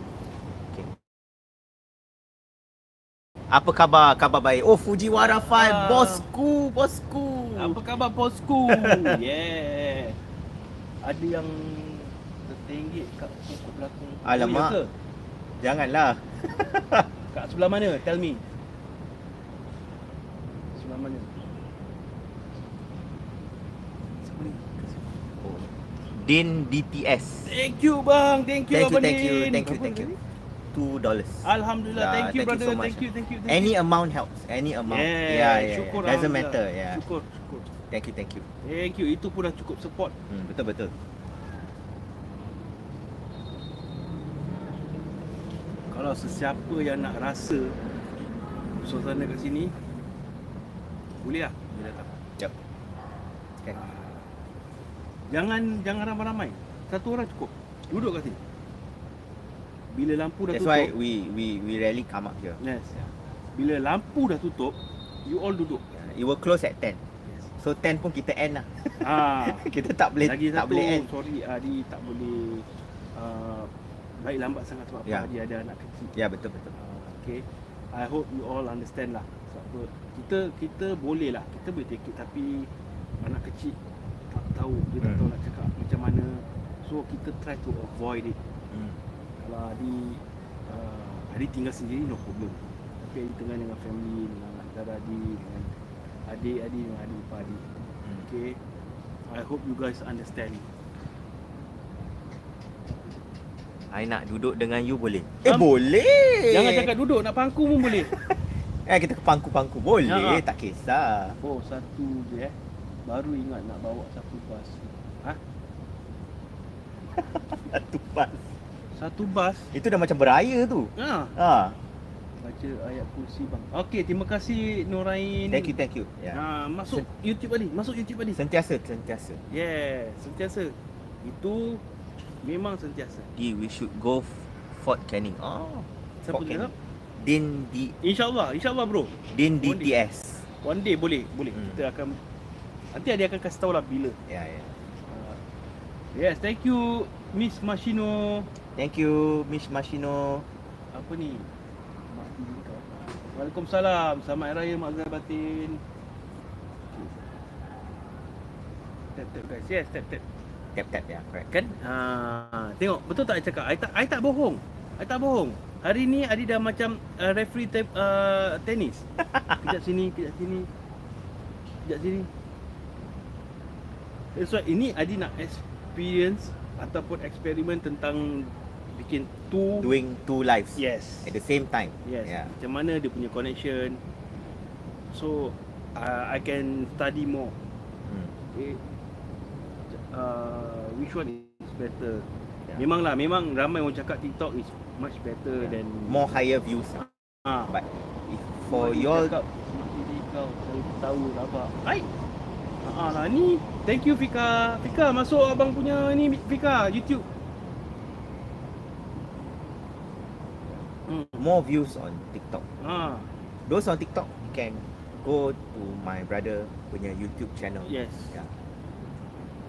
Apa khabar? Khabar baik. Oh, Fujiwara 5. Ah. Bosku, bosku. Apa khabar, bosku? yeah. Ada yang tertinggit kat pokok belakang. Alamak. Janganlah. kat sebelah mana? Tell me. Sebelah mana? Din DTS. Thank you bang. Thank you thank you, thank you. Thank you. Thank you. Thank you dollars. Alhamdulillah, yeah, thank you, thank brother. You so thank you, thank you. Thank Any you. amount helps. Any amount. Yeah, yeah, yeah. yeah. Syukur, Doesn't matter. Yeah. Syukur, syukur. Thank you, thank you. Thank you. Itu pun dah cukup support. Hmm, betul, betul. Kalau sesiapa yang nak rasa suasana kat sini, boleh lah. Boleh datang. Sekejap. Okay. Jangan jangan ramai-ramai. Satu orang cukup. Duduk kat sini. Bila lampu dah That's tutup. why we we we rarely come up here. Yes. Bila lampu dah tutup, you all duduk. Yeah. It will close at 10. Yes. So 10 pun kita end lah. Ah, kita tak boleh lagi tak satu, boleh end. sorry Adi tak boleh uh, baik lambat sangat sebab yeah. Adi ada anak kecil. Ya betul betul. Uh, okay. I hope you all understand lah. Sebab apa, kita kita boleh lah. Kita boleh take it tapi anak kecil tak tahu, dia tak Hmm. tahu nak cakap macam mana. So kita try to avoid it. Hmm. Kalau Adi uh, Adi tinggal sendiri no problem. Tapi Adi tengah dengan family, dengan anak saudara Adi, dengan adik Adi, dengan adik ipar Adi. Hmm. Okay. I hope you guys understand. I nak duduk dengan you boleh? Eh Am- boleh. Jangan cakap duduk, nak pangku pun boleh. Eh kita ke pangku-pangku boleh, Ya. tak kisah. Oh, satu je eh. Baru ingat nak bawa satu bas. Ha? Satu bas. Satu bas. Itu dah macam beraya tu. Ha. Ha. Baca ayat kursi bang. Okey, terima kasih Nurain. Thank you, thank you. Ya. Ha, masuk YouTube tadi. Masuk YouTube tadi. Sentiasa, sentiasa. Yeah, sentiasa. Itu memang sentiasa. Di we should go Fort Canning. Oh. Siapa Fort cakap? Canning. Din di InsyaAllah, insyaAllah bro. Din. DTS. One day boleh, boleh. Hmm. Kita akan nanti dia akan kasih tahu lah bila. Ya, ya. Uh, yes, thank you Miss Mashino. Thank you, Miss Mashino. Apa ni? Waalaikumsalam. Selamat Hari Raya Mak Zahir Batin. Tap tap guys. Yes, tap tap. Tap tap ya, correct. Kan? Ha, tengok betul tak I cakap? I tak I tak bohong. I tak bohong. Hari ni Adi dah macam uh, referee te- uh, tenis. Kejap sini, kejap sini. Kejap sini. That's why ini Adi nak experience ataupun eksperimen tentang bikin two Doing two lives Yes. at the same time. Yes. Yeah. Macam mana dia punya connection. So uh, I can study more. Hmm. Okay. Uh, which one is better? Yeah. Memanglah, memang ramai orang cakap TikTok is much better Yeah. than More higher views. Ah. But if for dia y'all cakap, kau saya tahu rabak. Hai. Ah lah ni. Thank you Fika. Fika masuk abang punya ni Fika YouTube. Hmm. More views on TikTok. Ah. Those on TikTok you can go to my brother punya YouTube channel. Yes. Yeah.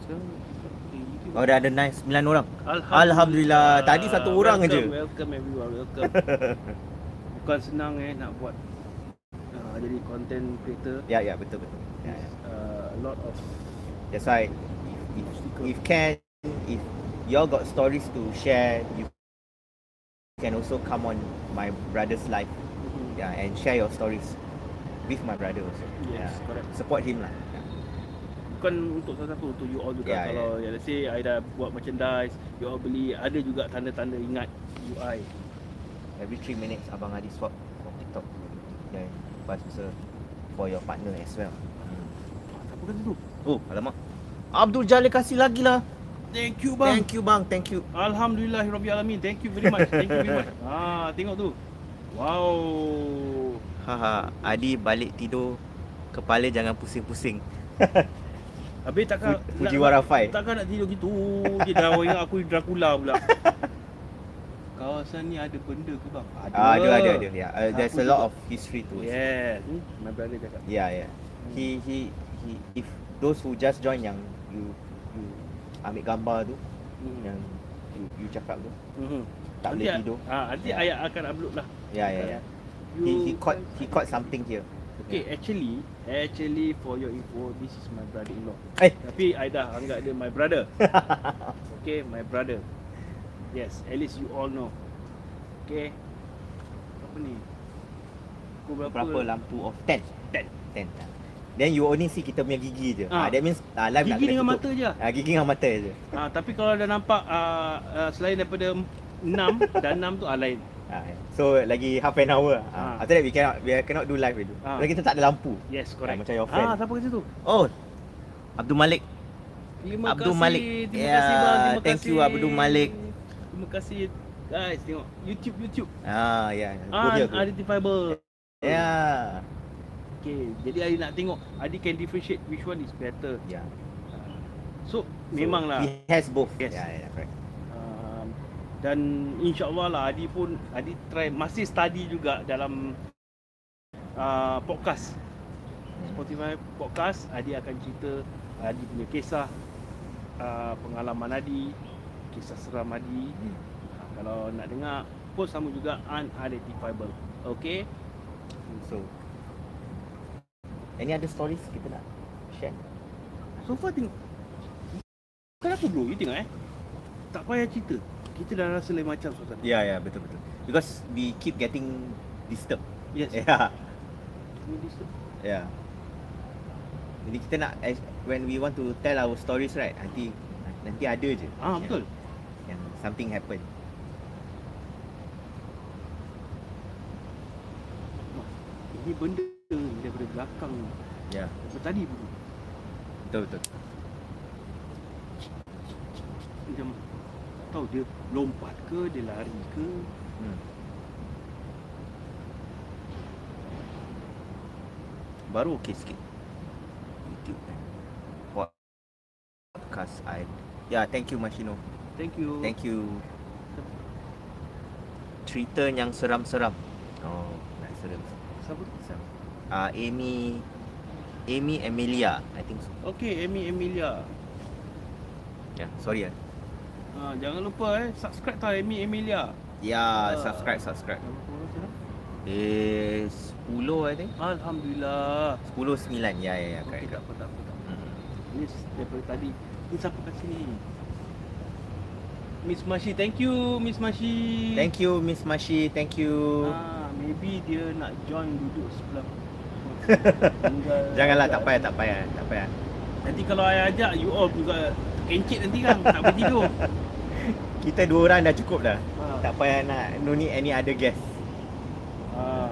YouTube. Oh dah ada nice 9 orang. Alhamdulillah. Alhamdulillah. Tadi satu orang welcome, je. Welcome everyone, welcome. Bukan senang eh nak buat uh, jadi content creator. Ya ya betul betul. Ya, ya. Uh, a lot of That's why if, if, if can if y'all got stories to share you can also come on my brother's live Mhm. yeah, and share your stories with my brother also. Yes, correct. Support him lah. Yeah. Bukan untuk siapa untuk you all juga Ya, kalau ya. let's say I dah buat merchandise, you all beli, ada juga tanda-tanda ingat UI. Every 3 minutes abang Adi swap for TikTok dan lepas tu for your partner as well. Hmm. Siapa kata tu? Oh, alamak. Abdul Jalil kasih lagi lah. Thank you bang. Thank you bang, thank you. Alhamdulillahirabbil Thank you very much. Thank you very much. Ah, tengok tu. Wow. Haha, Adi balik tidur kepala jangan pusing-pusing. Habis takkan Fu- Fujiwara Fai. Takkan nak tidur gitu je dah ingat aku Dracula pula. Kawasan ni ada benda ke bang? Ah, ada ada ada. Yeah, uh, there's a lot juga. of history to it. Yes. Hmm, my brother cakap. Yeah, yeah. He he he if those who just join yang you ambil gambar tu Hmm. yang you, you cakap tu Mhm. tak Nanti boleh tidur. Ah, nanti Ya. ayat akan upload lah. Yeah, yeah, yeah. You, He he caught he caught something here. Okay, actually, actually for your info, this is my brother-in-law. Eh. Tapi I dah anggap dia my brother. okay, my brother. Yes, at least you all know. Okay. Apa ni? Pukul berapa? Berapa lampu off? 10. 10. 10. Then you only see kita punya gigi je. Ah. Ah, that means ah, live Gigi dengan tutup. mata je. Ah, gigi dengan mata je. Ah, tapi kalau dah nampak uh, uh, selain daripada 6 dan 6 tu ah lain. Ah, so lagi half an hour. Ah. Ah. After that we cannot we cannot do live. Ah. Sebab kita tak ada lampu. Yes, correct. macam your friend. Ah, siapa kat situ? Oh. Abdul Malik. Terima Abdul kasih. Malik. Terima Yeah, kasih bang. Terima thank kasih. you, Abdul Malik. Terima kasih guys tengok YouTube YouTube. Ah, ya. Go. Unidentifiable. Ya. Okay, jadi Adi nak tengok Adi can differentiate which one is better. Ya. So, memanglah. He has both. Yes. Ya, ya, correct. Um, dan insyaAllah lah Adi pun Adi try masih study juga dalam uh, podcast Spotify podcast Adi akan cerita Adi punya kisah uh, pengalaman Adi kisah seram Adi uh, kalau nak dengar pun sama juga unidentifiable okay So Any other stories kita nak share? so far tengok kenapa bro you tengok eh tak payah cerita kita dah rasa lain macam suasana Ya, ya, betul betul. Because we keep getting disturbed. yes Ya. yeah. Ya. Jadi kita nak when we want to tell our stories right, nanti nanti ada je. ah yang- betul Yang something happen. Ini benda daripada belakang. Ya. Daripada tadi pun Betul betul. Macam tahu dia lompat ke Dia lari ke Hmm. Baru okey sikit. Kan. Podcast I. Ya, thank you Mashino. Thank you Thank you. Cerita yang seram-seram. Oh, nak seram. Siapa? Seram. Ah, uh, Amy Amy Emilia, I think so. Okay Amy Emilia Ya, yeah, sorry ah. ha, Jangan lupa eh Subscribe tau Amy Emilia Ya, Ah. subscribe subscribe. Eh, 10 I think. Alhamdulillah 10 9. Ya, ya, ya, Okay correct. tak apa tak apa, tak apa. Hmm. Ni daripada tadi Ni siapa kat sini Miss Mashi Thank you Miss Mashi Thank you Miss Mashi, thank you. Ah, maybe dia nak join duduk sebelah Janganlah tak payah, tak payah, tak payah. Nanti kalau saya ajak you all juga kencit nanti kan tak boleh tidur. Kita dua orang dah cukup dah. Ha. Tak payah nak no need any other guest. Ha.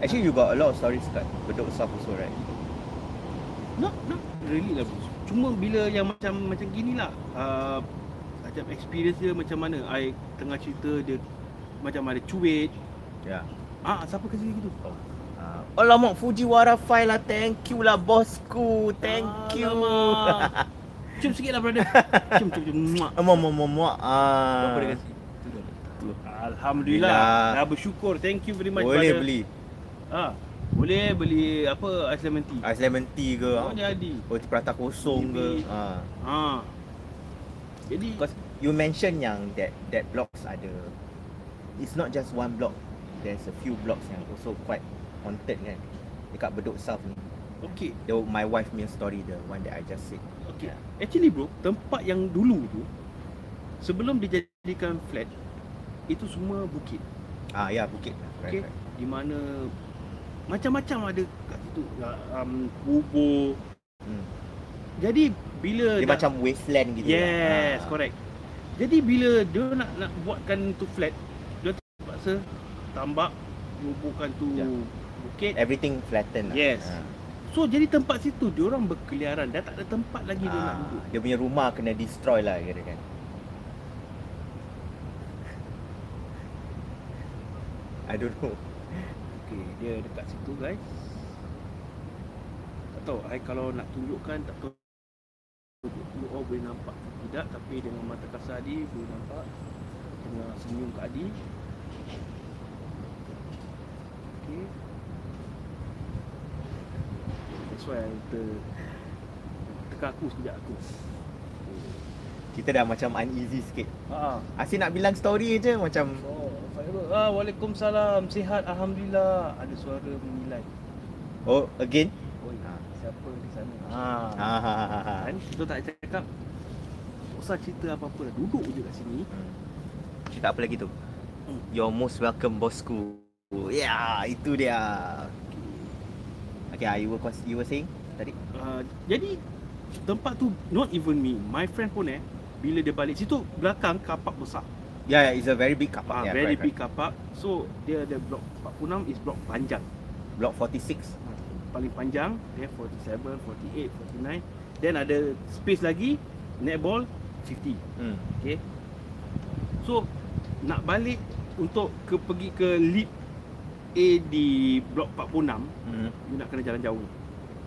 Actually you got a lot of stories kat Bedok South also right? Not not really lah bro. Cuma bila yang macam macam gini lah uh, Macam experience dia macam mana I tengah cerita dia Macam ada cuit Ya. Ah, siapa kasi gitu? Uh, alamak Fujiwara file lah Thank you lah bosku Thank you Alamak. Cium sikit lah brother Cium cium cium Muak. Muak muak muak muak Berapa dia ah. kasi? Tu. Alhamdulillah Alhamdulillah. Dah bersyukur Thank you very much Boleh brother beli ha. Boleh beli apa Ais lemon tea Ais lemon tea ke Oh ah. jadi Roti prata kosong ke Maybe. ah. Ha. Jadi Because you mention yang that that blocks ada It's not just one block There's a few blocks yang also quite haunted kan Dekat Bedok South ni okey, The, my wife punya story The one that I just said okey. Actually bro, tempat yang dulu tu sebelum dijadikan flat itu semua bukit. Ah ya Bukit Okey. right, right. Di mana macam-macam ada kat situ. Um, bubur. Hmm. Jadi bila Dia dah- macam wasteland gitu Yes, lah. correct. Jadi bila dia nak nak buatkan tu flat, dia terpaksa tambak bubuhkan tu Ya. Bukit. Everything flatten lah Yes. Ah. So jadi tempat situ dia orang berkeliaran, dah tak ada tempat lagi dia nak Ah, duduk. Dia punya rumah kena destroy lah kira kan I don't know Okey, dia dekat situ guys. Tak tahu, I kalau nak tunjukkan tak tahu you all boleh nampak tidak tapi dengan mata kasar Adi boleh nampak tengah senyum kat Adi. Okey. That's why ter teka aku sekejap aku. Kita dah macam uneasy sikit Ha. Asyik nak bilang story je macam Oh. Ah, Waalaikumsalam. Sihat alhamdulillah. Ada suara menilai. Oh again Oi, Ah. siapa di sana? Ha. ah, ha, ha, ha, ha. Kita tak cakap Tak usah cerita apa-apa Duduk je kat sini Hmm. Cakap apa lagi tu Hmm. You're most welcome bosku Ya yeah, itu dia Okay ah, you were, you were saying tadi uh, Jadi Tempat tu Not even me My friend pun eh Bila dia balik Situ belakang kapak besar Yeah, yeah, it's a very big car park. Ah, yeah, very correct, big car park. So dia ada blok 46 is blok panjang. Block 46. Paling panjang dia 47, 48, 49. Then ada space lagi netball 50. Hmm. Okay. So nak balik untuk ke pergi ke lift A di blok 46, Hmm. you nak kena jalan jauh.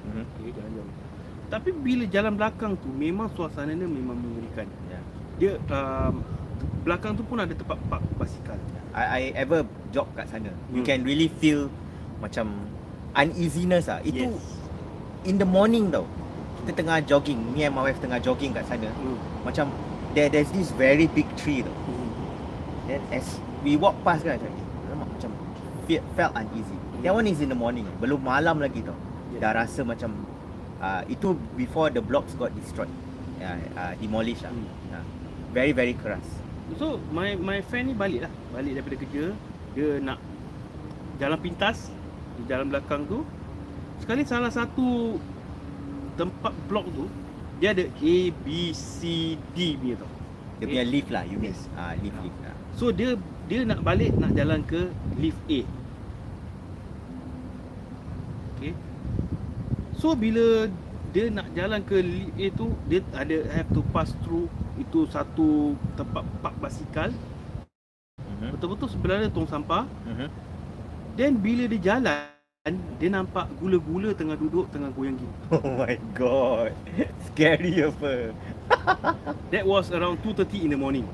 Hmm. Okay, jalan jauh. Tapi bila jalan belakang tu memang suasana dia memang mengerikan. Yeah. Dia um, belakang tu pun ada tempat park basikal. I, I ever jog kat sana. You Hmm. can really feel macam uneasiness ah. Itu Yes. in the morning tau. Kita tengah jogging, me and my wife tengah jogging kat sana. Hmm. Macam there there's this very big tree tau. Hmm. Then as we walk past kan macam feel, felt uneasy. That one is in the morning. Belum malam lagi tau. Yes. Dah rasa macam uh, itu before the blocks got destroyed. Yeah, uh, demolished lah. Hmm. Yeah. Very very keras. So my my friend ni balik lah Balik daripada kerja Dia nak Jalan pintas Di jalan belakang tu Sekali salah satu Tempat blok tu Dia ada A, B, C, D punya tau Dia punya lift lah, you mean. Yes. Ah, lift lift. Ah. So dia Dia nak balik Nak jalan ke Lift A Okay So bila Dia nak jalan ke lift A tu Dia ada Have to pass through Itu satu Tempat park basikal Mhm. Betul-betul sebelah dia tong sampah Mhm. Then bila dia jalan Dia nampak gula-gula tengah duduk Tengah goyang gini Oh my god. Scary apa? That was around 2.30 in the morning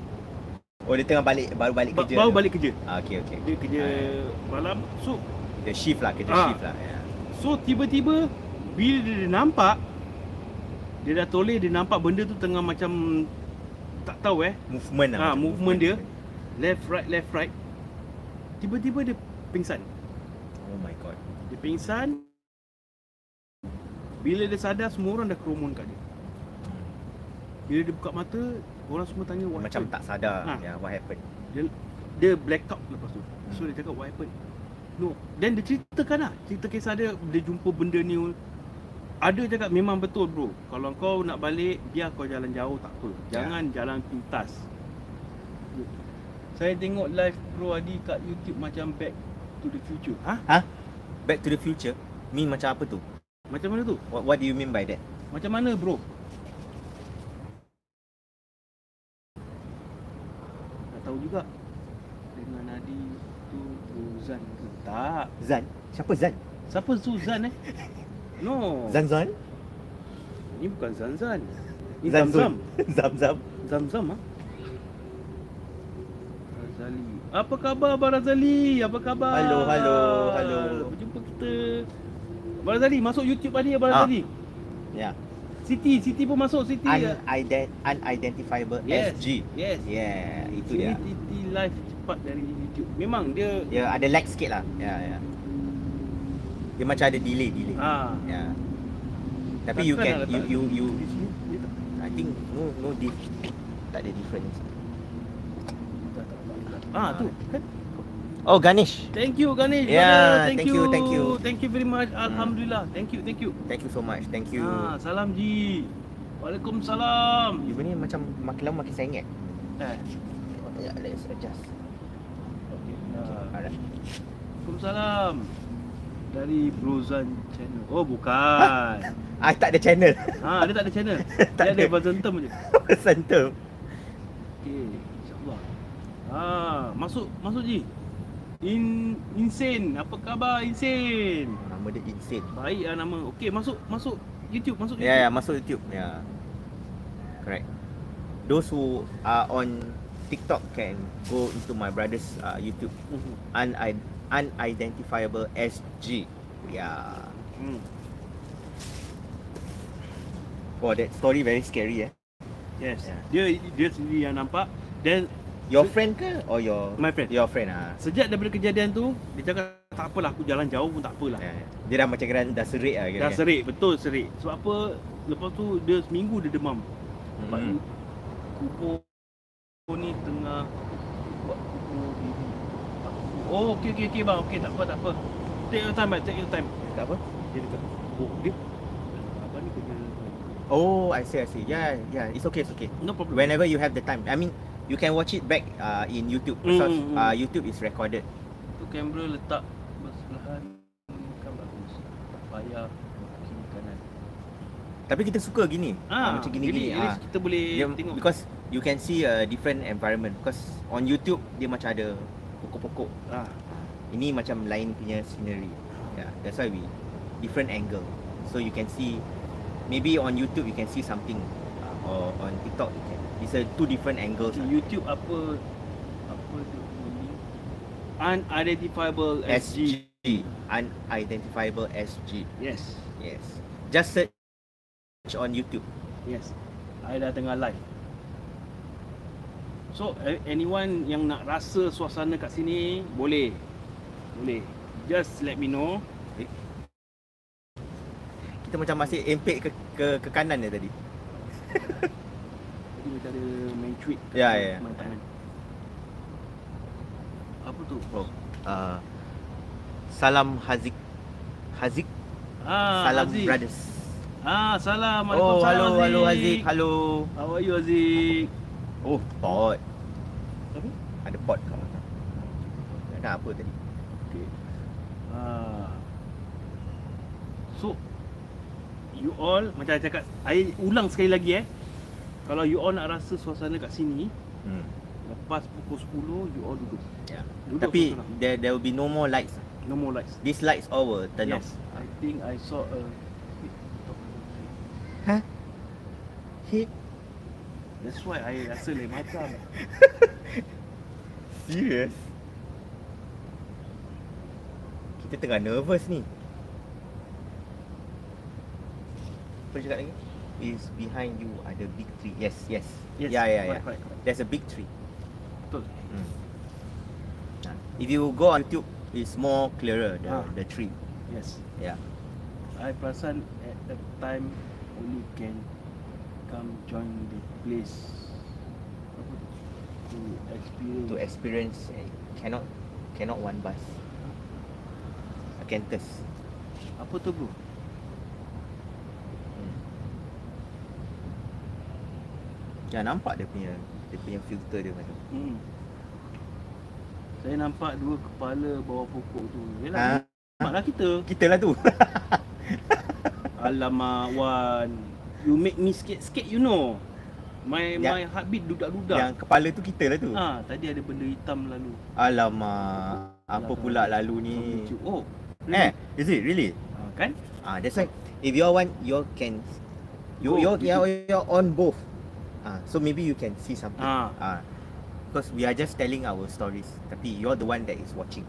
Oh dia tengah balik baru balik ba- kerja. Baru tu? balik kerja Ah, okay okay. Dia kerja Ah. malam So The shift lah, kerja Ah. shift lah. Yeah. so tiba-tiba Bila dia, dia nampak Dia dah toleh Dia nampak benda tu tengah macam Tak tahu eh Movement lah. Ah, macam movement dia. Left right left right Tiba-tiba dia pingsan Oh my god. Dia pingsan Bila dia sadar semua orang dah kerumun kat dia Bila dia buka mata Orang semua tanya what Macam happened? tak sadar. Ah. Yeah, what happened? Dia black out lepas tu So dia cakap what happened No Then dia ceritakan lah Cerita kisah dia Dia jumpa benda ni Ada cakap memang betul bro Kalau kau nak balik Biar kau jalan jauh tak apa Ya. Jangan jalan pintas Saya tengok live bro Adi kat YouTube Macam back to the future Ha? Back to the future. Mean macam apa tu? Macam mana tu? What, what do you mean by that? Macam mana bro? Tak tahu juga Dengan Adi tu Zan ke tak Zan? Siapa Zan? Siapa Suzan eh? No Zan Zan? Ni bukan Zan-Zan Ni Zan Zam-Zam Zam Zam. Zam-Zam ah. Razali Apa khabar Abang Razali? Apa khabar? Hello, hello, hello. Berjumpa kita Abang Razali masuk YouTube tadi Abang. Razali Yeah. Siti, Siti pun masuk Siti Unident unidentifiable Yes. SG. Yes Yeah, itu dia. Titi live cepat dari YouTube. Memang dia Dia ada lag sikit lah. Ya, yeah, ya. Yeah. Dia macam ada delay, delay. ah Ya. Yeah. Tapi you can you you you I think no no diff tak ada difference. Ah tu kan. Oh Ganesh. Thank you Ganesh. Yeah, brother. thank you, thank you. Thank you very much. Alhamdulillah. Thank you, thank you. Thank you so much. Thank you. Ah, salam Ji. Waalaikumsalam. You ni macam makin lama makin sengit. Eh. Ya, let's adjust. Okay. Ah, Alright. Waalaikumsalam. Dari Brozan channel. Oh bukan. I tak ada channel. ha, dia tak ada channel. Tak dia ada ada. Vazentem je. Center. Okey, insyaAllah. Ah, masuk masuk Ji. In insane. Apa khabar insane? Nama dia insane. Baik lah nama. Okey, masuk masuk YouTube, masuk Ya, YouTube. yeah, yeah, masuk YouTube. Ya. Yeah. Correct. Those who are on TikTok can go into my brother's uh, YouTube Mhm. Unid- unidentifiable SG. Yeah. Hmm. Oh, that story very scary eh. Yes. Yeah. Dia dia sendiri yang nampak dan Your friend ke or your my friend. your friend ah? Sejak daripada kejadian tu, dia cakap tak apalah aku jalan jauh pun tak apalah. Yeah. Ya, Dia dah macam kira dah serik lah kira. Dah serik, betul serik. Sebab apa? Lepas tu dia seminggu dia demam. Sebab Hmm. kuku ni tengah buat. Oh, okey okey okey bang. Okey, tak apa tak apa. Take your time, take your time. Tak apa? Dia dekat. Oh, dia. Oh, I see, I see. Yeah, yeah. It's okay, it's okay. No problem. Whenever you have the time. I mean, you can watch it back uh, in YouTube because Mm, mm, mm. uh, YouTube is recorded. Tu kamera letak bersebelahan kan bagus. Tak payah kiri kanan. Tapi kita suka gini. Ah, macam gini-gini. Jadi, at least Ah. kita boleh Dia, tengok. because you can see a different environment because on YouTube dia macam ada pokok-pokok. ah, Ini macam lain punya scenery. Yeah, that's why we different angle. So you can see maybe on YouTube you can see something uh, or on TikTok you can. It's a two different angles. YouTube apa apa tu unidentifiable SG. SG unidentifiable SG. Yes. Yes. Just search on YouTube. Yes. I dah tengah live. So anyone yang nak rasa suasana kat sini boleh. Boleh. Just let me know. Kita macam masih empek ke ke, ke kanan dia tadi. Macam ada main tweet kat Ya, ya, ya. main tangan. Apa tu? Oh. Uh, salam Hazik. Hazik. Ah, salam Aziz. brothers. Ah, salam. Oh, Waalaikumsalam, halo, halo Hazik. Halo. How are you Aziz? Oh, pot. Apa? Ada pot kat mana? Nak apa tadi? Okay. Ah. So you all macam I cakap, I ulang sekali lagi eh. Kalau you all nak rasa suasana kat sini, Hmm. lepas pukul 10 you all duduk. Ya. Duduk Tapi there there will be no more lights. no more lights. These lights all will turn yes. off. I think I saw a Huh? Hit. That's why I rasa lain macam. Serious? Kita tengah nervous ni. Apa cakap lagi? Is behind you ada big tree. Yes, yes. Yes. Yeah, yeah, yeah. Correct, correct. There's a big tree. Betul. Hmm. If you go on YouTube, it's more clearer the Ah. the tree. Yes. Yeah. I perasan at that time only can come join the place to experience To experience eh, cannot cannot one bus. Acanthus. apa tu bro? Hmm. Jangan nampak dia punya dia punya filter dia macam. Hmm. Saya nampak dua kepala bawah pokok tu. Ah, Yalah, maklah kita. kita lah tu. Alamak Wan. You make me sikit-sikit you know. My Ya. my heartbeat dudak-dudak. Yang kepala tu kita lah tu. Ah, tadi ada benda hitam lalu. Alamak. Apa pula lalu ni? Oh. Eh, is it really? Ah, kan? Ah, that's why if you all want you can you Go you you on both. Ah, so maybe you can see something. Ah. Ah. Because we are just telling our stories. Tapi you're the one that is watching.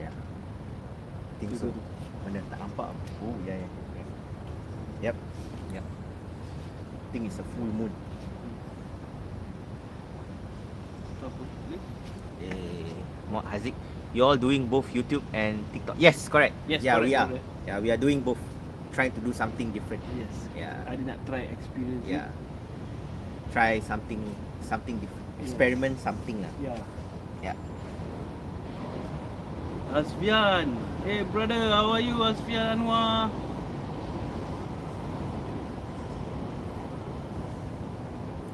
Yeah. Think Tu, so. tu, tu. Mana tak nampak? Oh, yeah, yeah. Yep. Yep. I think it's a full moon. Tu apa? Ni? Eh, Muhammad Haziq, you all doing both YouTube and TikTok? Yes, correct. Yes, yeah, correct, we are. correct. Yeah, we are doing both. Trying to do something different. Yes. Yeah. I nak try experience it. Yeah. Try something something different. Yes. Experiment something lah. Yeah. Yeah. Asfian. Hey brother, how are you Asfian Anwar?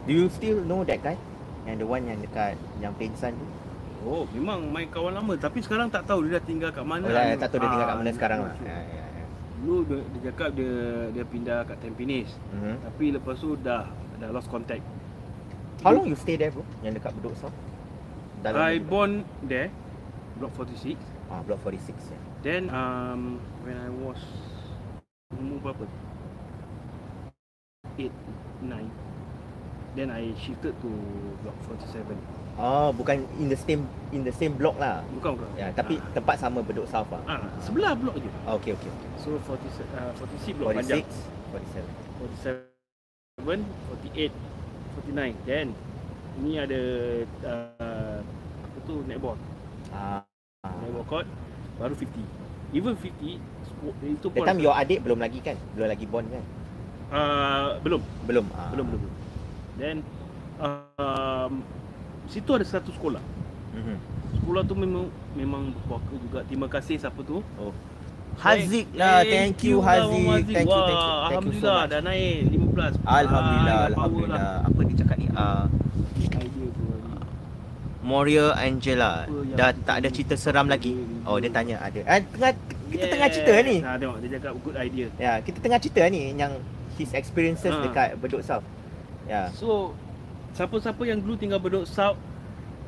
Do you still know that guy? Yang the one yang dekat yang pengsan tu? Oh, memang my kawan lama tapi sekarang tak tahu dia dah tinggal kat mana. Oh, dah, tak tahu dia tinggal kat Ah, mana sekarang lah. true, Ya, ya, ya. Dulu dia, dia cakap dia dia pindah kat Tampines. Mhm. Tapi lepas tu dah dah lost contact. How long you stay there bro? Yang dekat Bedok South? Dalam I born there, block 46. Ah, Block 46 ya. Then um when I was umur berapa? 8 9 Then I shifted to block 47. Oh, bukan in the same in the same block lah. Bukan bukan. Ya, tapi tempat sama Bedok South lah. ah, ah sebelah blok je. Okay, okay. okay. So 40 uh, 46 blok panjang. 46, 47. 47, 48, 49. Then ini ada uh, apa tu netball. Ah. Netball court baru 50. Even 50 spo- itu That time your adik belum lagi kan? Belum lagi born kan? uh, belum Belum. Ah. belum belum. belum. Then um, situ ada satu sekolah. Mhm. Sekolah tu memang memang berkuaka juga. Terima kasih siapa tu. Oh. Haziq lah. Thank you lah, Haziq. Thank you, thank you. Wah, Thank you so Alhamdulillah much. dah naik 15. Alhamdulillah, Ah, dah power alhamdulillah. lah. Apa dia cakap ni? Ah. Moria Angela dah tak ada cerita seram lagi. Oh, dia tanya ada. Ah, tengah kita tengah Yes. cerita ni. Ha, tengok dia cakap good idea. Ya, kita tengah cerita ni yang his experiences Ha. dekat Bedok South. Ya. So, siapa-siapa yang dulu tinggal Bedok South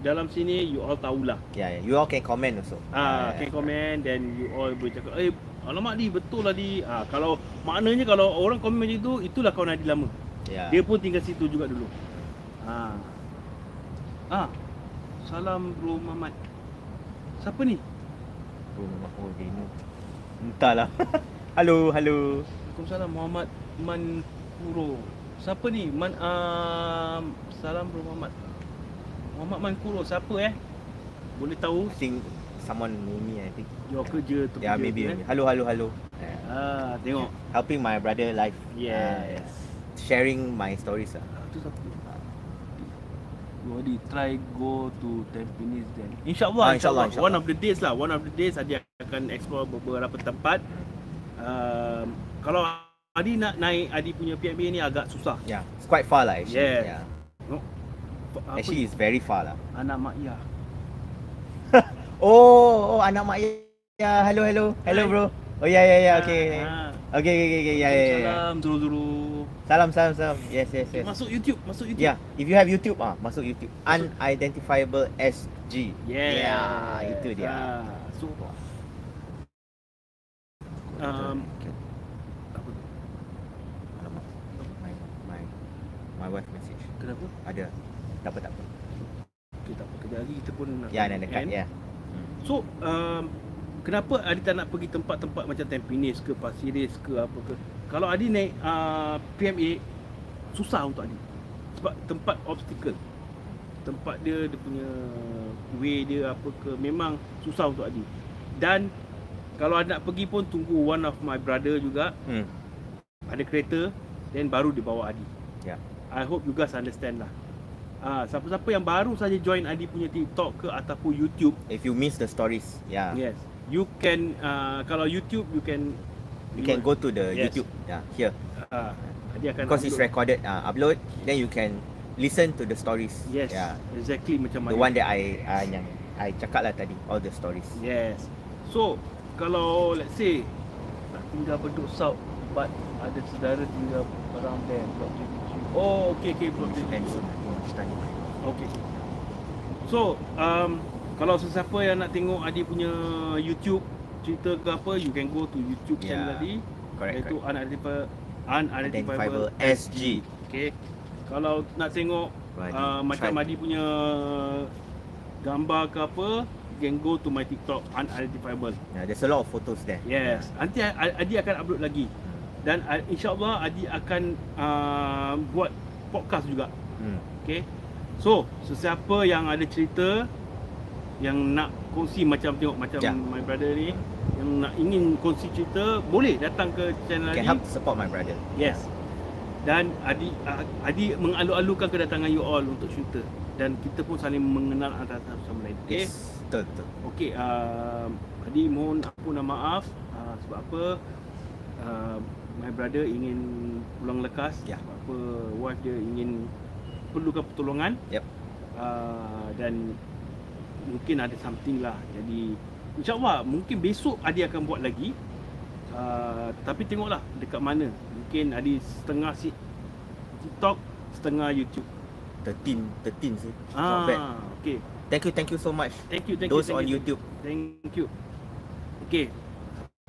dalam sini you all tahulah. Ya, yeah, you all can comment also. Ah, Ya, can ya. comment then you all boleh cakap, "Eh, alamak di betul lah di." Ah, kalau maknanya kalau orang komen macam tu, itulah kawan Adi lama. Ya. Dia pun tinggal situ juga dulu. Ah. Ah. Salam Bro Muhammad. Siapa ni? Oh, nama oh, dia ni. Entahlah. halo, halo. Waalaikumsalam Muhammad Mankuro. Siapa ni? Man um, salam Bro Muhammad. Muhammad Mankuro siapa eh? Boleh tahu I think someone know me I think. your kerja tu. Yeah, kerja maybe. Halo, halo, halo. Yeah. Ah, tengok. Helping my brother live. Yes. Ah, sharing my stories lah. Ah, tu siapa? Wadi try go to Tampines then. InsyaAllah, Ah, insyaAllah, insyaAllah, One of the days lah. One of the days Adi akan explore beberapa tempat. Um, kalau Adi nak naik Adi punya PMA ni agak susah. Yeah, it's quite far lah actually. Yes. Yeah. Apa Actually, it's very far lah. anak mak ya. Oh, oh anak mak ya. Hello, hello. Hello, Hi. bro. Oh, ya, ya, ya. Okay. Ah, Okay, okay, okay, okay. Ya, ya, ya. Salam dulu-dulu. Salam, salam, salam. Yes, yes, yes. Masuk YouTube, masuk YouTube. Yeah, if you have YouTube ah, masuk YouTube. Unidentifiable SG. Yeah. Yeah, itu dia. Ah, so um, apa tu? Alamak. My my my wife message. Kenapa? Ada. Tak apa, tak apa. Okay, tak apa. Kejap lagi kita pun nak Ya, nak dekat ya. So, um, kenapa Adi tak nak pergi tempat-tempat macam Tampines ke Pasir Ris ke apa ke? Kalau Adi naik uh, PMA susah untuk Adi. Sebab tempat obstacle. Tempat dia dia punya way dia apa ke memang susah untuk Adi. Dan kalau Adi nak pergi pun tunggu one of my brother juga Hmm. ada kereta then baru dia bawa Adi. Ya. I hope you guys understand lah. Ah, siapa-siapa yang baru saja join Adi punya TikTok ke ataupun YouTube If you miss the stories, yeah. Yes. You can uh, kalau YouTube you can You can go to the Yes. YouTube. Yeah, here. uh, dia akan Because it's recorded, uh, upload, then you can listen to the stories. Yes. Yeah. Exactly macam The mana. one that I uh, yang I cakap lah tadi, all the stories. Yes. So kalau let's say tinggal Bedok South but ada saudara tinggal around there 23. Oh, okay okay block 23. Okay. So, um, kalau sesiapa yang nak tengok Adi punya YouTube cerita ke apa, you can go to YouTube Yeah. channel Adi. Correct, Iaitu correct. unidentifiable, Identifiable unidentifiable SG. Okay. Kalau nak tengok uh, macam try. Adi punya gambar ke apa, you can go to my TikTok unidentifiable. Yeah, there's a lot of photos there. Yes. Nanti A- Adi akan upload lagi. Dan uh, insyaAllah Adi akan uh, buat podcast juga. Hmm. Okay. So, sesiapa yang ada cerita yang nak kongsi macam tengok macam Ya. my brother ni yang nak ingin kongsi cerita boleh datang ke channel Can Adi. help support my brother. Yes. Dan Adi uh, Adi mengalu-alukan kedatangan you all untuk cerita dan kita pun saling mengenal antara satu sama lain. Okay. Yes. Betul, betul. Okey, uh, Adi mohon ampun dan maaf uh, sebab apa uh, my brother ingin pulang lekas Ya. sebab apa wife dia ingin perlukan pertolongan. Yep. Uh, dan mungkin ada something lah. Jadi insyaAllah mungkin besok Adi akan buat lagi. Uh, tapi tengoklah dekat mana. Mungkin Adi setengah si TikTok, setengah YouTube. 13, 13 sih. Not bad. Ah, okey. Thank you, thank you so much. Thank you, thank Those you. Thank on you. YouTube. Thank you.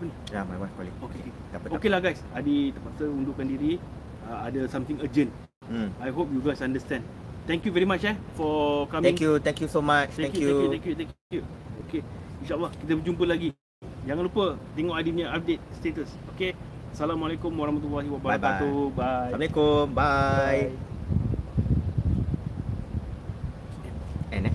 Yeah, my wife calling. Okey. Dapat, Okey lah guys, Adi terpaksa undurkan diri. Uh, ada something urgent. Hmm. I hope you guys understand. Thank you very much eh for coming. Thank you, thank you so much. Thank, Thank, you, you. thank you, thank you, thank you. Okey. InsyaAllah kita berjumpa lagi. Jangan lupa tengok Adi punya update status. Okey. Assalamualaikum warahmatullahi wabarakatuh. Bye. Assalamualaikum. Bye. Bye. And eh.